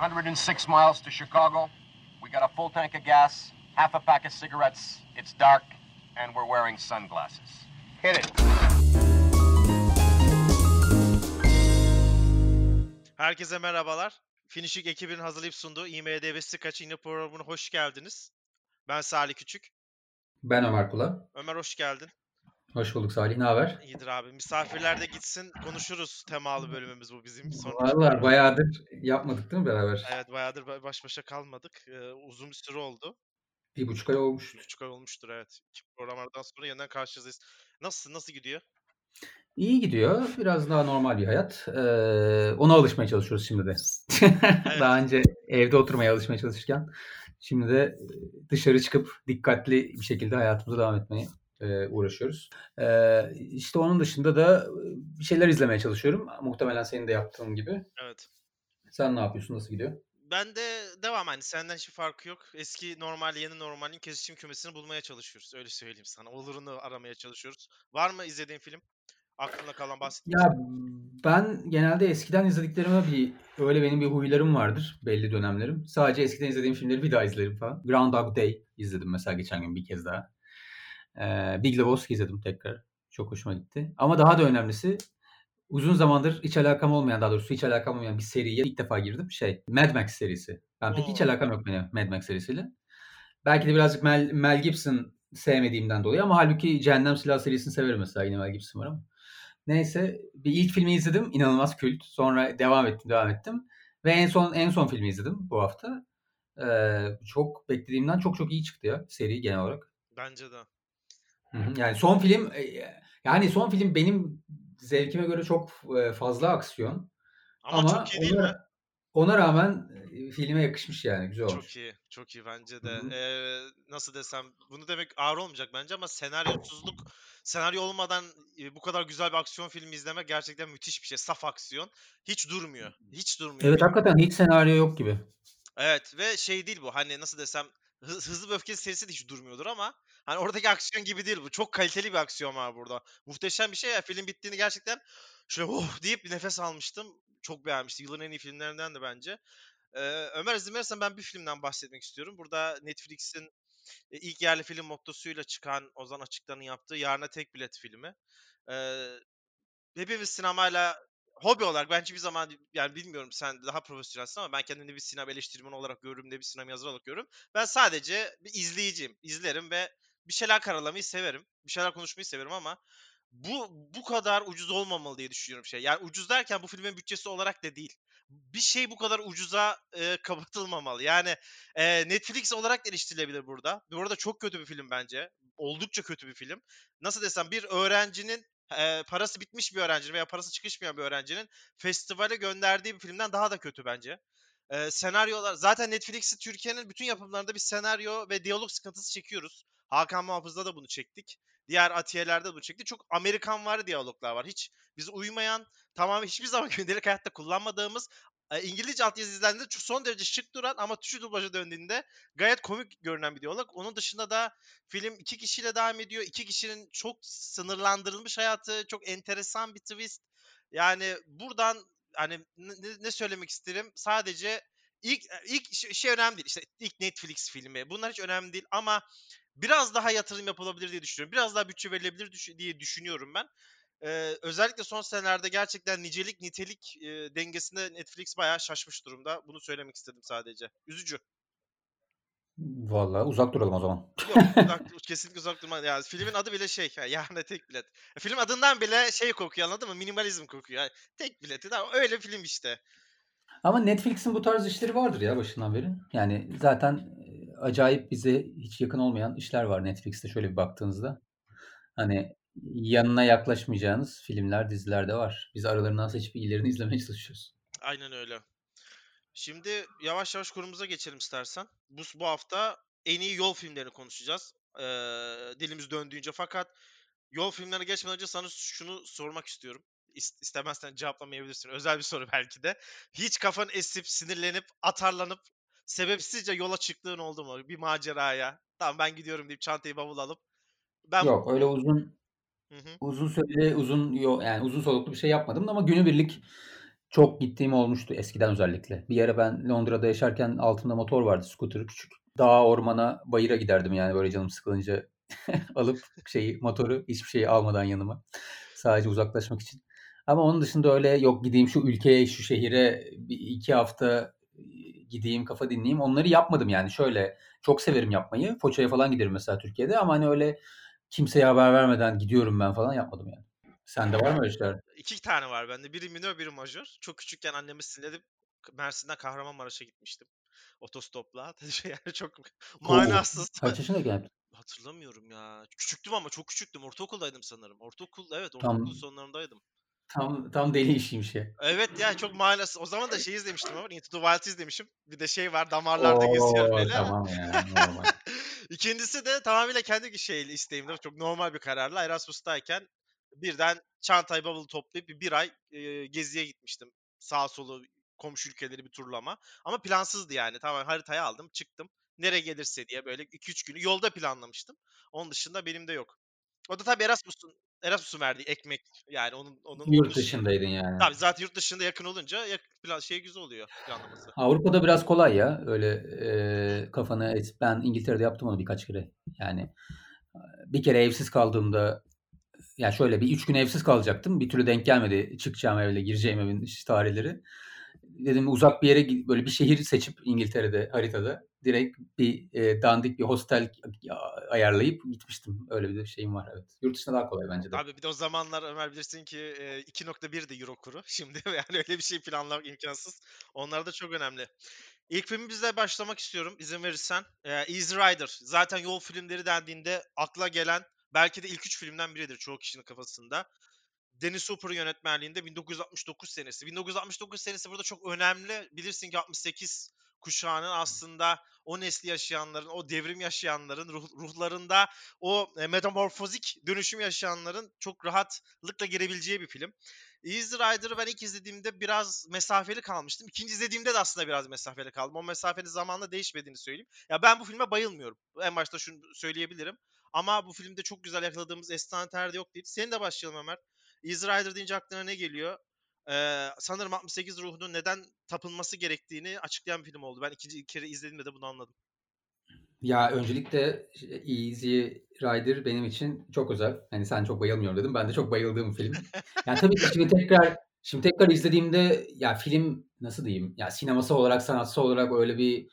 106 miles to Chicago. We got a full tank of gas, half a pack of cigarettes. It's dark, and we're wearing sunglasses. Hit it. Herkese merhabalar. Finishing ekibinin hazırlayıp sunduğu IMDB İğne programına hoş geldiniz. Ben Salih Küçük. Ben Ömer Kula. Ömer hoş geldin. Hoş bulduk Salih. Ne haber? İyidir abi. Misafirler de gitsin konuşuruz temalı bölümümüz bu bizim. Son... Vallahi bayağıdır yapmadık değil mi beraber? Evet bayağıdır ba- baş başa kalmadık. Ee, uzun bir süre oldu. Bir buçuk ay olmuş. Bir buçuk ay olmuştur evet. İki programlardan sonra yeniden karşınızdayız. Nasılsın? Nasıl gidiyor? İyi gidiyor. Biraz daha normal bir hayat. Ee, ona alışmaya çalışıyoruz şimdi de. daha önce evde oturmaya alışmaya çalışırken şimdi de dışarı çıkıp dikkatli bir şekilde hayatımıza devam etmeye e, uğraşıyoruz. E, işte onun dışında da bir şeyler izlemeye çalışıyorum. Muhtemelen senin de yaptığın gibi. Evet. Sen ne yapıyorsun? Nasıl gidiyor? Ben de devam hani senden hiçbir farkı yok. Eski normal yeni normalin kesişim kümesini bulmaya çalışıyoruz. Öyle söyleyeyim sana. Olurunu aramaya çalışıyoruz. Var mı izlediğin film? Aklında kalan bahsettiğin Ya ben genelde eskiden izlediklerime bir öyle benim bir huylarım vardır belli dönemlerim. Sadece eskiden izlediğim filmleri bir daha izlerim falan. Groundhog Day izledim mesela geçen gün bir kez daha. Ee, Big Lebowski izledim tekrar. Çok hoşuma gitti. Ama daha da önemlisi uzun zamandır hiç alakam olmayan daha doğrusu hiç alakam olmayan bir seriye ilk defa girdim. Şey Mad Max serisi. Ben pek hiç alakam yok benim Mad Max serisiyle. Belki de birazcık Mel, Mel Gibson sevmediğimden dolayı ama halbuki Cehennem Silahı serisini severim mesela yine Mel Gibson var ama. Neyse bir ilk filmi izledim. inanılmaz kült. Sonra devam ettim, devam ettim. Ve en son en son filmi izledim bu hafta. Ee, çok beklediğimden çok çok iyi çıktı ya seri genel olarak. Bence de. Yani son film e, yani son film benim zevkime göre çok e, fazla aksiyon. Ama, Ama, çok iyi değil ona, mi? ona rağmen e, filme yakışmış yani güzel olmuş. Çok iyi. Çok iyi bence de. Hı hı. Ee, nasıl desem bunu demek ağır olmayacak bence ama senaryosuzluk senaryo olmadan bu kadar güzel bir aksiyon filmi izlemek gerçekten müthiş bir şey. Saf aksiyon. Hiç durmuyor. Hiç durmuyor. Evet hakikaten hiç senaryo yok gibi. Evet ve şey değil bu hani nasıl desem Hı- Hızlı ve Öfkeli serisi de hiç durmuyordur ama hani oradaki aksiyon gibi değil bu. Çok kaliteli bir aksiyon var burada. Muhteşem bir şey ya. Film bittiğini gerçekten şöyle oh deyip bir nefes almıştım. Çok beğenmiştim. Yılın en iyi filmlerinden de bence. Ee, Ömer izin verirsen ben bir filmden bahsetmek istiyorum. Burada Netflix'in ilk yerli film mottosuyla çıkan Ozan Açıklan'ın yaptığı Yarına Tek Bilet filmi. Ee, hepimiz sinemayla hobi olarak ben hiçbir zaman yani bilmiyorum sen daha profesyonelsin ama ben kendimi bir sinema eleştirmeni olarak görürüm de bir sinema yazarı olarak görürüm. Ben sadece bir izleyiciyim. izlerim ve bir şeyler karalamayı severim. Bir şeyler konuşmayı severim ama bu bu kadar ucuz olmamalı diye düşünüyorum şey. Yani ucuz derken bu filmin bütçesi olarak da değil. Bir şey bu kadar ucuza e, kapatılmamalı. Yani e, Netflix olarak eleştirilebilir burada. Bu arada çok kötü bir film bence. Oldukça kötü bir film. Nasıl desem bir öğrencinin e, parası bitmiş bir öğrencinin veya parası çıkışmayan bir öğrencinin festivale gönderdiği bir filmden daha da kötü bence. E, senaryolar zaten Netflix'i Türkiye'nin bütün yapımlarında bir senaryo ve diyalog sıkıntısı çekiyoruz. Hakan Muhafız'da da bunu çektik. Diğer atiyelerde de bunu çektik. Çok Amerikan var diyaloglar var. Hiç bize uymayan, tamamen hiçbir zaman gündelik hayatta kullanmadığımız e, İngilizce altyazı izlendiğinde son derece şık duran ama Türkçe dublaja döndüğünde gayet komik görünen bir diyalog. Onun dışında da film iki kişiyle devam ediyor. İki kişinin çok sınırlandırılmış hayatı, çok enteresan bir twist. Yani buradan hani ne, ne söylemek isterim? Sadece ilk ilk şey, önemli değil. İşte ilk Netflix filmi. Bunlar hiç önemli değil ama biraz daha yatırım yapılabilir diye düşünüyorum. Biraz daha bütçe verilebilir diye düşünüyorum ben. Ee, özellikle son senelerde gerçekten nicelik nitelik e, dengesinde Netflix bayağı şaşmış durumda. Bunu söylemek istedim sadece. Üzücü. Vallahi uzak duralım o zaman. Yok uzak, kesinlikle uzak durma. Yani filmin adı bile şey ya yani tek bilet. Film adından bile şey kokuyor anladın mı? Minimalizm kokuyor. Yani tek bileti. Tamam, öyle film işte. Ama Netflix'in bu tarz işleri vardır ya başından beri. Yani zaten e, acayip bize hiç yakın olmayan işler var Netflix'te şöyle bir baktığınızda. Hani yanına yaklaşmayacağınız filmler, diziler de var. Biz aralarından seçip iyilerini izlemeye çalışıyoruz. Aynen öyle. Şimdi yavaş yavaş konumuza geçelim istersen. Bu, bu hafta en iyi yol filmlerini konuşacağız. Ee, dilimiz döndüğünce fakat yol filmlerine geçmeden önce sana şunu sormak istiyorum. İst- İstemezsen cevaplamayabilirsin. Özel bir soru belki de. Hiç kafan esip, sinirlenip, atarlanıp sebepsizce yola çıktığın oldu mu? Bir maceraya. Tamam ben gidiyorum deyip çantayı bavul alıp. Ben Yok öyle uzun Hı hı. uzun süreli uzun yani uzun soluklu bir şey yapmadım ama günübirlik çok gittiğim olmuştu eskiden özellikle. Bir yere ben Londra'da yaşarken altında motor vardı, scooter küçük. Dağa, ormana, bayıra giderdim yani böyle canım sıkılınca alıp şeyi motoru hiçbir şeyi almadan yanıma. Sadece uzaklaşmak için. Ama onun dışında öyle yok gideyim şu ülkeye, şu şehire bir iki hafta gideyim kafa dinleyeyim. Onları yapmadım yani. Şöyle çok severim yapmayı. Foça'ya falan giderim mesela Türkiye'de ama hani öyle kimseye haber vermeden gidiyorum ben falan yapmadım yani. Sende var mı öyle şeyler? İki tane var bende. Biri minör, biri majör. Çok küçükken annemi sinirlenip Mersin'den Kahramanmaraş'a gitmiştim. Otostopla. yani çok manasız. Kaç yaşındayken yaptın? Hatırlamıyorum ya. Küçüktüm ama çok küçüktüm. Ortaokuldaydım sanırım. Ortaokul evet Tam- ortaokul sonlarındaydım. Tam tam deli işiymiş ya. Evet ya çok manasız. O zaman da şey izlemiştim ama Into the Wild izlemişim. Bir de şey var damarlarda geziyor Oo, böyle. Tamam ya. İkincisi de tamamıyla kendi şeyle isteğimde çok normal bir kararla Erasmus'tayken birden çantayı bavulu toplayıp bir, ay e, geziye gitmiştim. Sağ solu komşu ülkeleri bir turlama. Ama plansızdı yani. Tamamen haritayı aldım çıktım. Nereye gelirse diye böyle 2-3 günü yolda planlamıştım. Onun dışında benim de yok. O da tabii Erasmus'un Erasmus'un verdiği ekmek yani onun onun Yurt dışındaydın yani. Tabii zaten yurt dışında yakın olunca yak, plan, şey güzel oluyor planlaması. Avrupa'da biraz kolay ya. Öyle e, kafanı et. Ben İngiltere'de yaptım onu birkaç kere. Yani bir kere evsiz kaldığımda ya şöyle bir üç gün evsiz kalacaktım. Bir türlü denk gelmedi çıkacağım evle gireceğim evin tarihleri. Dedim uzak bir yere böyle bir şehir seçip İngiltere'de haritada direkt bir e, dandik bir hostel ayarlayıp gitmiştim. Öyle bir şeyim var evet. Yurt dışında daha kolay bence de. Abi bir de o zamanlar Ömer bilirsin ki e, 2.1 de euro kuru. Şimdi yani öyle bir şey planlamak imkansız. Onlar da çok önemli. İlk filmimizle başlamak istiyorum izin verirsen. E, Easy Rider. Zaten yol filmleri dendiğinde akla gelen belki de ilk üç filmden biridir çoğu kişinin kafasında. Dennis Hopper yönetmenliğinde 1969 senesi. 1969 senesi burada çok önemli. Bilirsin ki 68 kuşağının aslında o nesli yaşayanların, o devrim yaşayanların ruh, ruhlarında o e, metamorfozik dönüşüm yaşayanların çok rahatlıkla girebileceği bir film. Easy Rider'ı ben ilk izlediğimde biraz mesafeli kalmıştım. İkinci izlediğimde de aslında biraz mesafeli kaldım. O mesafenin zamanla değişmediğini söyleyeyim. Ya ben bu filme bayılmıyorum. En başta şunu söyleyebilirim. Ama bu filmde çok güzel yakaladığımız estaneterde yok değil. Senin de başlayalım Ömer. Easy Rider deyince aklına ne geliyor? Ee, sanırım 68 ruhunun neden tapınması gerektiğini açıklayan bir film oldu. Ben ikinci kere izlediğimde de bunu anladım. Ya öncelikle Easy Rider benim için çok özel. Hani sen çok bayılmıyorum dedim. Ben de çok bayıldığım film. Yani tabii ki şimdi tekrar şimdi tekrar izlediğimde ya film nasıl diyeyim? Ya sineması olarak, sanatsal olarak öyle bir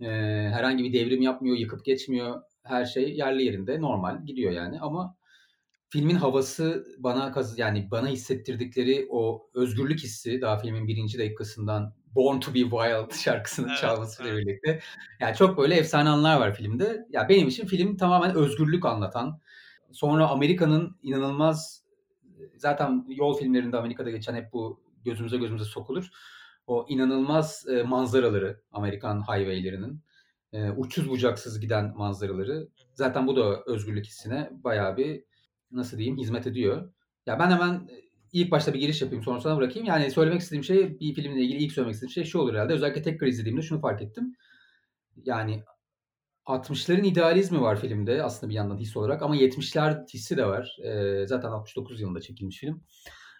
e, herhangi bir devrim yapmıyor, yıkıp geçmiyor. Her şey yerli yerinde, normal gidiyor yani. Ama filmin havası bana kaz yani bana hissettirdikleri o özgürlük hissi daha filmin birinci dakikasından Born to be Wild şarkısının Evet, çalmasıyla evet. birlikte. Yani çok böyle efsane anlar var filmde. Ya benim için film tamamen özgürlük anlatan. Sonra Amerika'nın inanılmaz zaten yol filmlerinde Amerika'da geçen hep bu gözümüze gözümüze sokulur. O inanılmaz e, manzaraları Amerikan highway'lerinin e, uçsuz bucaksız giden manzaraları. Zaten bu da özgürlük hissine bayağı bir nasıl diyeyim hizmet ediyor. Ya ben hemen ilk başta bir giriş yapayım sonra sana bırakayım. Yani söylemek istediğim şey bir filmle ilgili ilk söylemek istediğim şey şu olur herhalde. Özellikle tekrar izlediğimde şunu fark ettim. Yani 60'ların idealizmi var filmde aslında bir yandan his olarak ama 70'ler hissi de var. Ee, zaten 69 yılında çekilmiş film.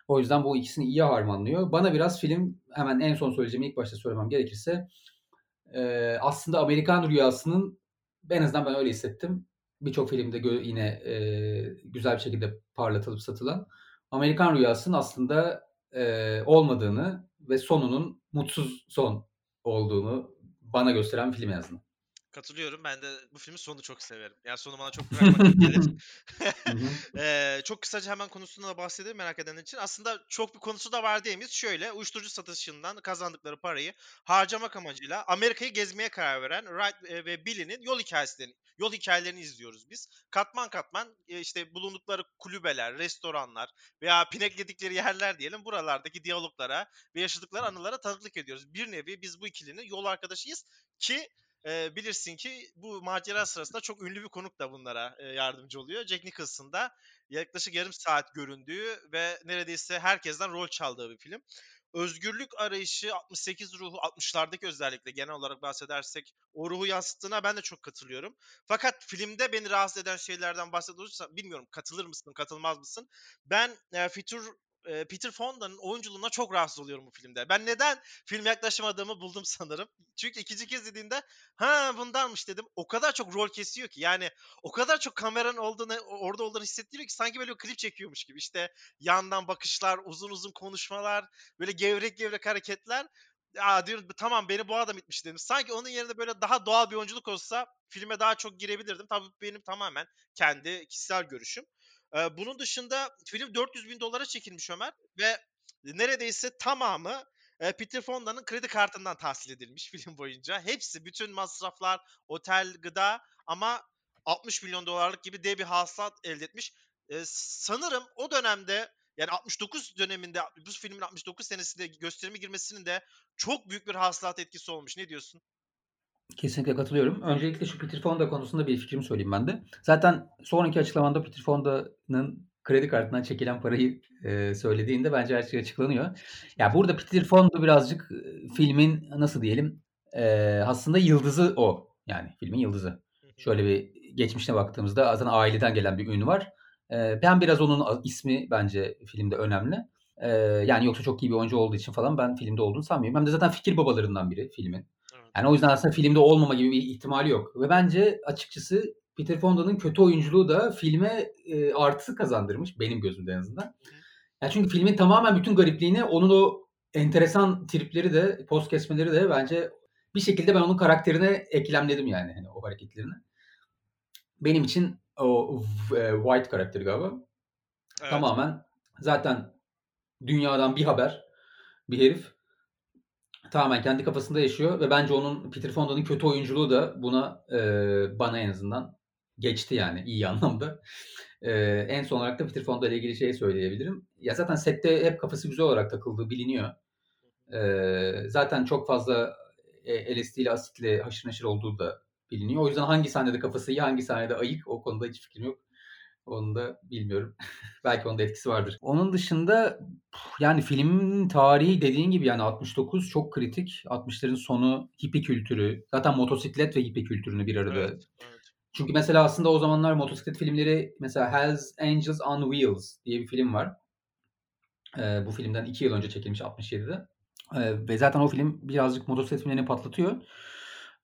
O yüzden bu ikisini iyi harmanlıyor. Bana biraz film hemen en son söyleyeceğim ilk başta söylemem gerekirse e, aslında Amerikan rüyasının en azından ben öyle hissettim. Birçok filmde yine e, güzel bir şekilde parlatılıp satılan Amerikan rüyasının aslında e, olmadığını ve sonunun mutsuz son olduğunu bana gösteren film azından. Katılıyorum. Ben de bu filmin sonunu çok severim. Yani sonu bana çok pragmatik gelir. Eee, çok kısaca hemen konusundan da bahsedeyim merak edenler için. Aslında çok bir konusu da var diyemeyiz. Şöyle uyuşturucu satışından kazandıkları parayı harcamak amacıyla Amerika'yı gezmeye karar veren Wright ve Billy'nin yol hikayelerini, yol hikayelerini izliyoruz biz. Katman katman işte bulundukları kulübeler, restoranlar veya pinekledikleri yerler diyelim buralardaki diyaloglara ve yaşadıkları anılara tanıklık ediyoruz. Bir nevi biz bu ikilinin yol arkadaşıyız ki e, bilirsin ki bu macera sırasında çok ünlü bir konuk da bunlara e, yardımcı oluyor. Jack Nicholson da yaklaşık yarım saat göründüğü ve neredeyse herkesten rol çaldığı bir film. Özgürlük arayışı 68 ruhu 60'lardaki özellikle genel olarak bahsedersek o ruhu yansıttığına ben de çok katılıyorum. Fakat filmde beni rahatsız eden şeylerden bahsediyorsa bilmiyorum katılır mısın katılmaz mısın? Ben e, Fitur e, Peter Fonda'nın oyunculuğuna çok rahatsız oluyorum bu filmde. Ben neden film yaklaşamadığımı buldum sanırım. Çünkü ikinci kez izlediğimde ha bundanmış dedim. O kadar çok rol kesiyor ki yani o kadar çok kameranın olduğunu orada olduğunu hissettiriyor ki sanki böyle bir klip çekiyormuş gibi. İşte yandan bakışlar, uzun uzun konuşmalar, böyle gevrek gevrek hareketler. Ya diyorum tamam beni bu adam itmiş dedim. Sanki onun yerine böyle daha doğal bir oyunculuk olsa filme daha çok girebilirdim. Tabii benim tamamen kendi kişisel görüşüm. Bunun dışında film 400 bin dolara çekilmiş Ömer ve neredeyse tamamı e, Peter Fonda'nın kredi kartından tahsil edilmiş film boyunca. Hepsi bütün masraflar, otel, gıda ama 60 milyon dolarlık gibi dev bir hasılat elde etmiş. Ee, sanırım o dönemde yani 69 döneminde bu filmin 69 senesinde gösterime girmesinin de çok büyük bir hasılat etkisi olmuş. Ne diyorsun? Kesinlikle katılıyorum. Öncelikle şu Peter Fonda konusunda bir fikrimi söyleyeyim ben de. Zaten sonraki açıklamanda Peter Fonda'nın kredi kartından çekilen parayı e, söylediğinde bence her şey açıklanıyor. Ya burada Peter Fonda birazcık filmin nasıl diyelim e, aslında yıldızı o. Yani filmin yıldızı. Şöyle bir geçmişine baktığımızda zaten aileden gelen bir ünlü var. E, ben biraz onun ismi bence filmde önemli. E, yani yoksa çok iyi bir oyuncu olduğu için falan ben filmde olduğunu sanmıyorum. Hem de zaten fikir babalarından biri filmin. Yani o yüzden aslında filmde olmama gibi bir ihtimali yok. Ve bence açıkçası Peter Fonda'nın kötü oyunculuğu da filme e, artısı kazandırmış benim gözümde en azından. Yani çünkü filmin tamamen bütün garipliğini onun o enteresan tripleri de post kesmeleri de bence bir şekilde ben onun karakterine eklemledim yani hani o hareketlerini. Benim için o e, White karakteri galiba. Evet. Tamamen zaten dünyadan bir haber bir herif tamamen kendi kafasında yaşıyor ve bence onun Peter Fonda'nın kötü oyunculuğu da buna e, bana en azından geçti yani iyi anlamda. E, en son olarak da Peter Fonda ile ilgili şey söyleyebilirim. Ya zaten sette hep kafası güzel olarak takıldığı biliniyor. E, zaten çok fazla LSD ile asitle haşır neşir olduğu da biliniyor. O yüzden hangi sahnede kafası iyi, hangi sahnede ayık o konuda hiç fikrim yok. Onu da bilmiyorum. Belki onun da etkisi vardır. Onun dışında yani filmin tarihi dediğin gibi yani 69 çok kritik. 60'ların sonu hippie kültürü. Zaten motosiklet ve hippie kültürünü bir arada. Evet, evet. Çünkü mesela aslında o zamanlar motosiklet filmleri mesela Hells Angels on Wheels diye bir film var. Ee, bu filmden iki yıl önce çekilmiş 67'de. Ee, ve zaten o film birazcık motosiklet filmlerini patlatıyor.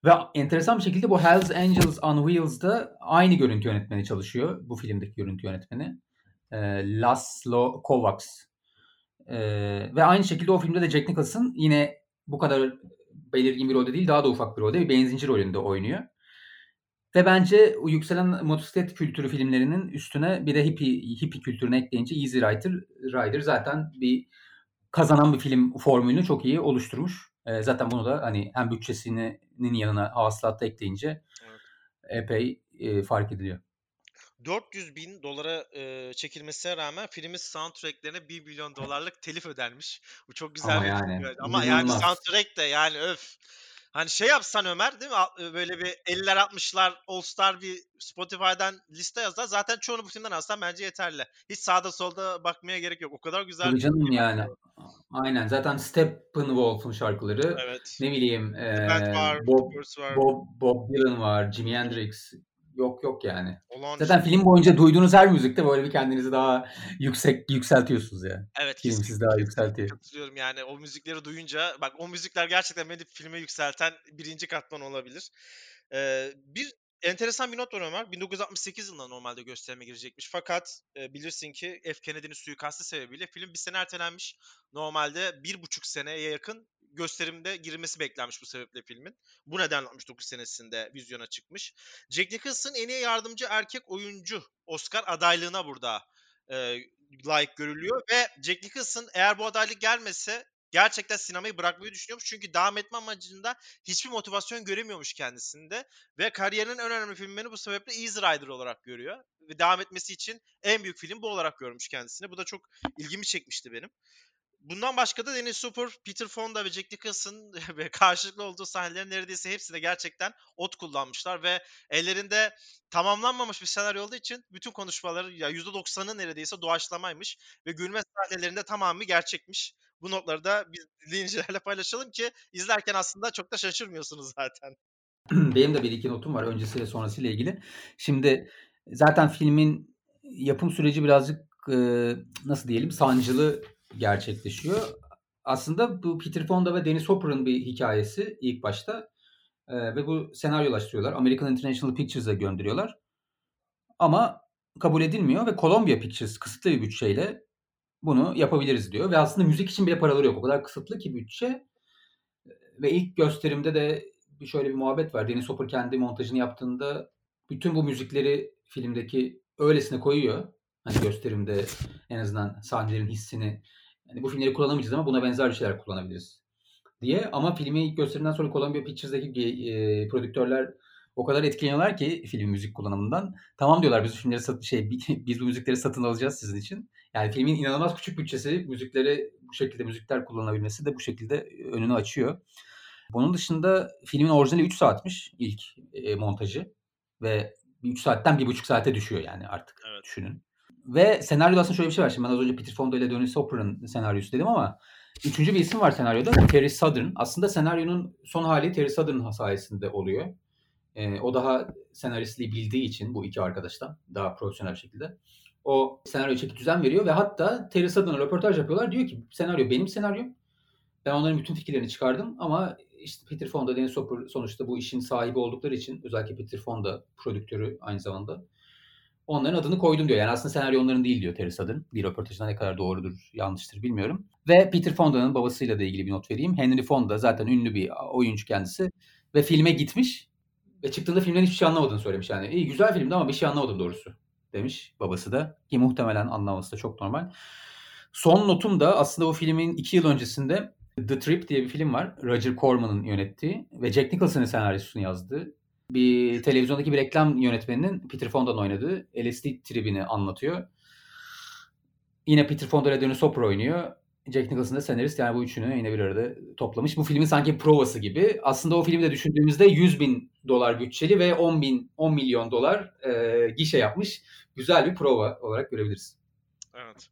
Ve enteresan bir şekilde bu Hells Angels on Wheels'da aynı görüntü yönetmeni çalışıyor. Bu filmdeki görüntü yönetmeni. E, Laszlo Kovacs. E, ve aynı şekilde o filmde de Jack Nicholson yine bu kadar belirgin bir rolde değil daha da ufak bir rolde bir benzinci rolünde oynuyor. Ve bence yükselen motosiklet kültürü filmlerinin üstüne bir de hippie, hippie kültürünü ekleyince Easy Rider, Rider zaten bir kazanan bir film formülünü çok iyi oluşturmuş. E, zaten bunu da hani hem bütçesinin yanına hasılatta ekleyince evet. epey e, fark ediliyor. 400 bin dolara e, çekilmesine rağmen filmin soundtracklerine 1 milyon dolarlık telif ödenmiş. Bu çok güzel ama bir yani, film. Ama yani soundtrack de yani öf. Hani şey yapsan Ömer değil mi? Böyle bir 50'ler 60'lar All Star bir Spotify'dan liste yazsa zaten çoğunu bu filmden alsan bence yeterli. Hiç sağda solda bakmaya gerek yok. O kadar güzel. Tabii canım yani. Aynen. Zaten Steppenwolf'un şarkıları. Evet. Ne bileyim. E, var, Bob, var. Bob, Bob Dylan var. Jimi Hendrix. Yok yok yani. Olan Zaten film boyunca duyduğunuz her müzikte böyle bir kendinizi daha yüksek yükseltiyorsunuz yani. Evet. Film sizi daha yükseltiyor. Katılıyorum yani o müzikleri duyunca bak o müzikler gerçekten beni filme yükselten birinci katman olabilir. Ee, bir enteresan bir not var Ömer. 1968 yılında normalde gösterime girecekmiş. Fakat e, bilirsin ki F. Kennedy'nin suikastı sebebiyle film bir sene ertelenmiş. Normalde bir buçuk seneye yakın gösterimde girmesi beklenmiş bu sebeple filmin. Bu nedenle 69 senesinde vizyona çıkmış. Jack Nicholson en iyi yardımcı erkek oyuncu Oscar adaylığına burada e, layık görülüyor ve Jack Nicholson eğer bu adaylık gelmese gerçekten sinemayı bırakmayı düşünüyormuş. Çünkü devam etme amacında hiçbir motivasyon göremiyormuş kendisinde. Ve kariyerinin en önemli filmlerini bu sebeple Easy Rider olarak görüyor. Ve devam etmesi için en büyük film bu olarak görmüş kendisini. Bu da çok ilgimi çekmişti benim. Bundan başka da Dennis Super, Peter Fonda ve Jack Nicholson ve karşılıklı olduğu sahnelerin neredeyse hepsi de gerçekten ot kullanmışlar ve ellerinde tamamlanmamış bir senaryo olduğu için bütün konuşmaları ya %90'ı neredeyse doğaçlamaymış ve gülme sahnelerinde tamamı gerçekmiş. Bu notları da biz dinleyicilerle paylaşalım ki izlerken aslında çok da şaşırmıyorsunuz zaten. Benim de bir iki notum var öncesi ve sonrası ile ilgili. Şimdi zaten filmin yapım süreci birazcık nasıl diyelim sancılı gerçekleşiyor. Aslında bu Peter Fonda ve Dennis Hopper'ın bir hikayesi ilk başta. E, ve bu senaryolaştırıyorlar. American International Pictures'a gönderiyorlar. Ama kabul edilmiyor ve Columbia Pictures kısıtlı bir bütçeyle bunu yapabiliriz diyor. Ve aslında müzik için bile paraları yok. O kadar kısıtlı ki bütçe. Ve ilk gösterimde de şöyle bir muhabbet var. Dennis Hopper kendi montajını yaptığında bütün bu müzikleri filmdeki öylesine koyuyor. Hani gösterimde en azından sahnelerin hissini. Yani bu filmleri kullanamayacağız ama buna benzer bir şeyler kullanabiliriz diye. Ama filmi ilk gösterimden sonra Columbia Pictures'daki e, prodüktörler o kadar etkileniyorlar ki film müzik kullanımından. Tamam diyorlar biz filmleri sat şey biz bu müzikleri satın alacağız sizin için. Yani filmin inanılmaz küçük bütçesi müzikleri bu şekilde müzikler kullanabilmesi de bu şekilde önünü açıyor. Bunun dışında filmin orijinali 3 saatmiş ilk e, montajı ve 3 saatten 1,5 saate düşüyor yani artık evet. düşünün. Ve senaryoda aslında şöyle bir şey var. Şimdi ben az önce Peter Fonda ile Dennis Hopper'ın senaryosu dedim ama üçüncü bir isim var senaryoda. Terry Southern. Aslında senaryonun son hali Terry Southern sayesinde oluyor. E, o daha senaristliği bildiği için bu iki arkadaştan daha profesyonel şekilde o senaryo çeki düzen veriyor ve hatta Terry Southern'a röportaj yapıyorlar. Diyor ki senaryo benim senaryom. Ben onların bütün fikirlerini çıkardım ama işte Peter Fonda, Dennis Hopper sonuçta bu işin sahibi oldukları için özellikle Peter Fonda prodüktörü aynı zamanda onların adını koydum diyor. Yani aslında senaryo onların değil diyor Terry Southern. Bir röportajında ne kadar doğrudur, yanlıştır bilmiyorum. Ve Peter Fonda'nın babasıyla da ilgili bir not vereyim. Henry Fonda zaten ünlü bir oyuncu kendisi ve filme gitmiş ve çıktığında filmden hiçbir şey anlamadığını söylemiş yani. İyi güzel filmdi ama bir şey anlamadım doğrusu demiş babası da. Ki muhtemelen anlaması da çok normal. Son notum da aslında o filmin iki yıl öncesinde The Trip diye bir film var. Roger Corman'ın yönettiği ve Jack Nicholson'ın senaryosunu yazdığı. Bir televizyondaki bir reklam yönetmeninin Peter Fonda'nın oynadığı LSD tribini anlatıyor. Yine Peter Fonda ile Dennis oynuyor. Jack Nicholson da senarist yani bu üçünü yine bir arada toplamış. Bu filmin sanki provası gibi. Aslında o filmi de düşündüğümüzde 100 bin dolar bütçeli ve 10 bin 10 milyon dolar e, gişe yapmış. Güzel bir prova olarak görebiliriz. Evet.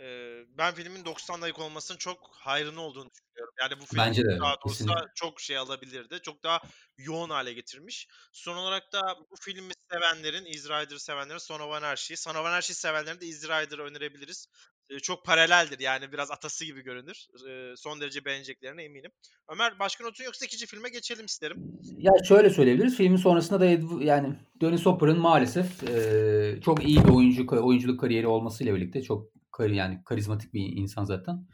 Ee, ben filmin 90 dakika olmasının çok hayrını olduğunu düşünüyorum. Yani bu film Bence de, rahat olsa çok şey alabilirdi. Çok daha yoğun hale getirmiş. Son olarak da bu filmi sevenlerin, Easy Rider sevenlerin Son of Anarchy, Son of Anarchy sevenlerin de Easy Rider'ı önerebiliriz. Ee, çok paraleldir yani biraz atası gibi görünür. Ee, son derece beğeneceklerine eminim. Ömer başka notun yoksa ikinci filme geçelim isterim. Ya şöyle söyleyebiliriz. Filmin sonrasında da yani Dennis Hopper'ın maalesef e, çok iyi bir oyuncu oyunculuk kariyeri olmasıyla birlikte çok yani karizmatik bir insan zaten.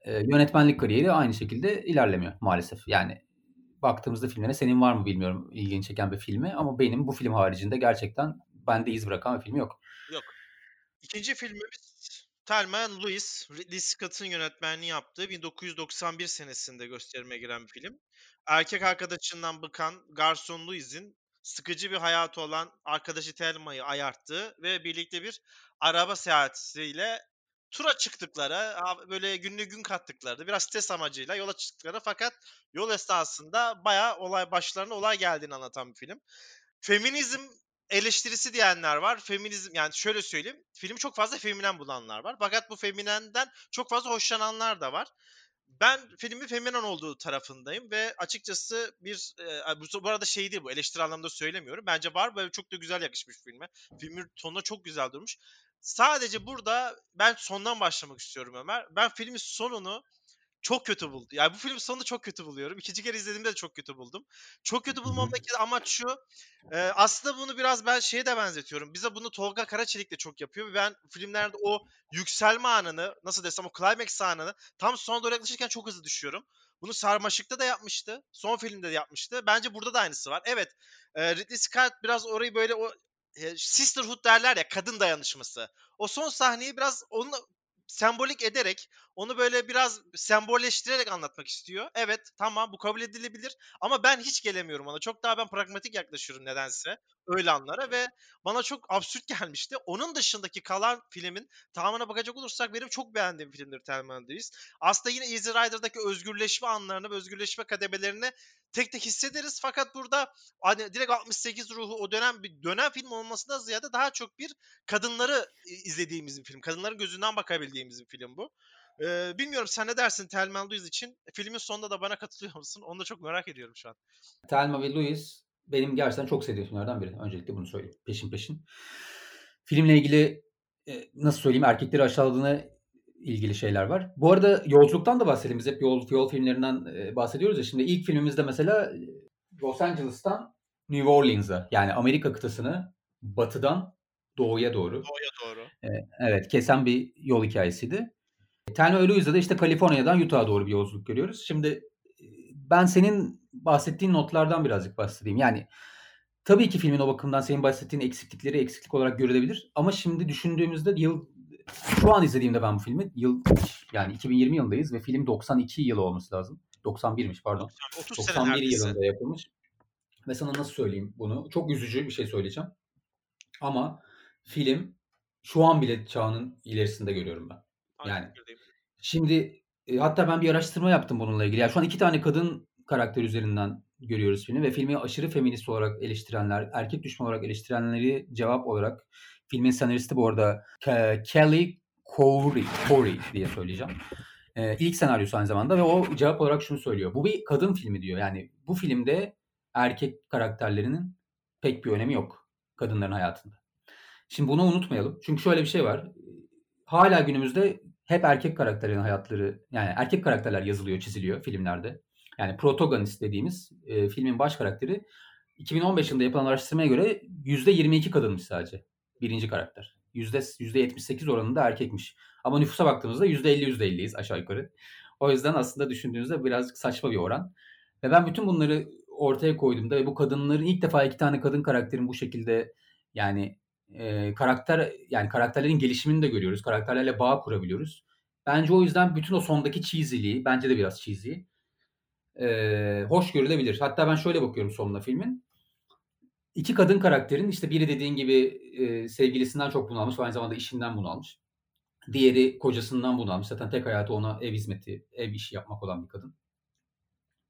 E, yönetmenlik kariyeri aynı şekilde ilerlemiyor maalesef. Yani baktığımızda filmlere senin var mı bilmiyorum ilgini çeken bir filmi ama benim bu film haricinde gerçekten bende iz bırakan bir film yok. Yok. İkinci filmimiz Thelma Louise, Ridley Scott'ın yönetmenliği yaptığı 1991 senesinde gösterime giren bir film. Erkek arkadaşından bıkan garson Louise'in sıkıcı bir hayatı olan arkadaşı Thelma'yı ayarttığı ve birlikte bir araba seyahatiyle tura çıktıkları, böyle günlü gün kattıkları, biraz stres amacıyla yola çıktıkları fakat yol esnasında bayağı olay başlarına olay geldiğini anlatan bir film. Feminizm eleştirisi diyenler var. Feminizm yani şöyle söyleyeyim. Film çok fazla feminen bulanlar var. Fakat bu feminenden çok fazla hoşlananlar da var. Ben filmin feminen olduğu tarafındayım ve açıkçası bir e, bu, bu arada şey değil bu eleştiri anlamda söylemiyorum. Bence var ve çok da güzel yakışmış filme. Filmin tonuna çok güzel durmuş. Sadece burada ben sondan başlamak istiyorum Ömer. Ben filmin sonunu çok kötü buldum. Yani bu film sonunu çok kötü buluyorum. İkinci kere izlediğimde de çok kötü buldum. Çok kötü bulmamdaki amaç şu. E, aslında bunu biraz ben şeye de benzetiyorum. Bize bunu Tolga Karaçelik de çok yapıyor. Ben filmlerde o yükselme anını, nasıl desem o climax anını tam sona doğru yaklaşırken çok hızlı düşüyorum. Bunu Sarmaşık'ta da yapmıştı. Son filmde de yapmıştı. Bence burada da aynısı var. Evet. E, Ridley Scott biraz orayı böyle o sisterhood derler ya kadın dayanışması. O son sahneyi biraz onun sembolik ederek onu böyle biraz sembolleştirerek anlatmak istiyor. Evet tamam bu kabul edilebilir ama ben hiç gelemiyorum ona. Çok daha ben pragmatik yaklaşıyorum nedense öyle anlara ve bana çok absürt gelmişti. Onun dışındaki kalan filmin tamamına bakacak olursak benim çok beğendiğim filmdir Thelma Aslında yine Easy Rider'daki özgürleşme anlarını ve özgürleşme kademelerini tek tek hissederiz. Fakat burada hani direkt 68 ruhu o dönem bir dönem film olmasından ziyade daha çok bir kadınları izlediğimiz bir film. Kadınların gözünden bakabildiğimiz bir film bu. Ee, bilmiyorum sen ne dersin Thelma Louise için? Filmin sonunda da bana katılıyor musun? Onu da çok merak ediyorum şu an. Thelma ve Louise benim gerçekten çok sevdiğim filmlerden biri. Öncelikle bunu söyleyeyim peşin peşin. Filmle ilgili e, nasıl söyleyeyim erkekleri aşağıladığına ilgili şeyler var. Bu arada yolculuktan da bahsedelim. Biz hep yol, yol filmlerinden e, bahsediyoruz ya. Şimdi ilk filmimizde mesela Los Angeles'tan New Orleans'a yani Amerika kıtasını batıdan doğuya doğru. Doğuya doğru. E, evet kesen bir yol hikayesiydi. Thelma Louise'da da işte Kaliforniya'dan Utah'a doğru bir yolculuk görüyoruz. Şimdi e, ben senin bahsettiğin notlardan birazcık bahsedeyim. Yani tabii ki filmin o bakımdan senin bahsettiğin eksiklikleri eksiklik olarak görülebilir. Ama şimdi düşündüğümüzde yıl şu an izlediğimde ben bu filmi yıl yani 2020 yılındayız ve film 92 yılı olması lazım. 91'miş pardon. 30 91 yılında yapılmış. Ve sana nasıl söyleyeyim bunu? Çok üzücü bir şey söyleyeceğim. Ama film şu an bile çağının ilerisinde görüyorum ben. Yani şimdi e, hatta ben bir araştırma yaptım bununla ilgili. Yani şu an iki tane kadın karakter üzerinden görüyoruz filmi ve filmi aşırı feminist olarak eleştirenler, erkek düşman olarak eleştirenleri cevap olarak filmin senaristi bu arada Kelly Corey, Corey diye söyleyeceğim. Ee, ilk senaryosu aynı zamanda ve o cevap olarak şunu söylüyor. Bu bir kadın filmi diyor. Yani bu filmde erkek karakterlerinin pek bir önemi yok kadınların hayatında. Şimdi bunu unutmayalım. Çünkü şöyle bir şey var. Hala günümüzde hep erkek karakterlerin hayatları yani erkek karakterler yazılıyor, çiziliyor filmlerde. Yani protagonist dediğimiz e, filmin baş karakteri 2015 yılında yapılan araştırmaya göre %22 kadınmış sadece. Birinci karakter. Yüzde, %78 oranında erkekmiş. Ama nüfusa baktığımızda %50 %50'yiz aşağı yukarı. O yüzden aslında düşündüğünüzzde birazcık saçma bir oran. Ve ben bütün bunları ortaya koyduğumda ve bu kadınların ilk defa iki tane kadın karakterin bu şekilde yani e, karakter yani karakterlerin gelişimini de görüyoruz. Karakterlerle bağ kurabiliyoruz. Bence o yüzden bütün o sondaki cheesy'liği, bence de biraz cheesy, e, hoş görülebilir. Hatta ben şöyle bakıyorum sonuna filmin. İki kadın karakterin işte biri dediğin gibi e, sevgilisinden çok bunalmış aynı zamanda işinden bunalmış. Diğeri kocasından bunalmış. Zaten tek hayatı ona ev hizmeti, ev işi yapmak olan bir kadın.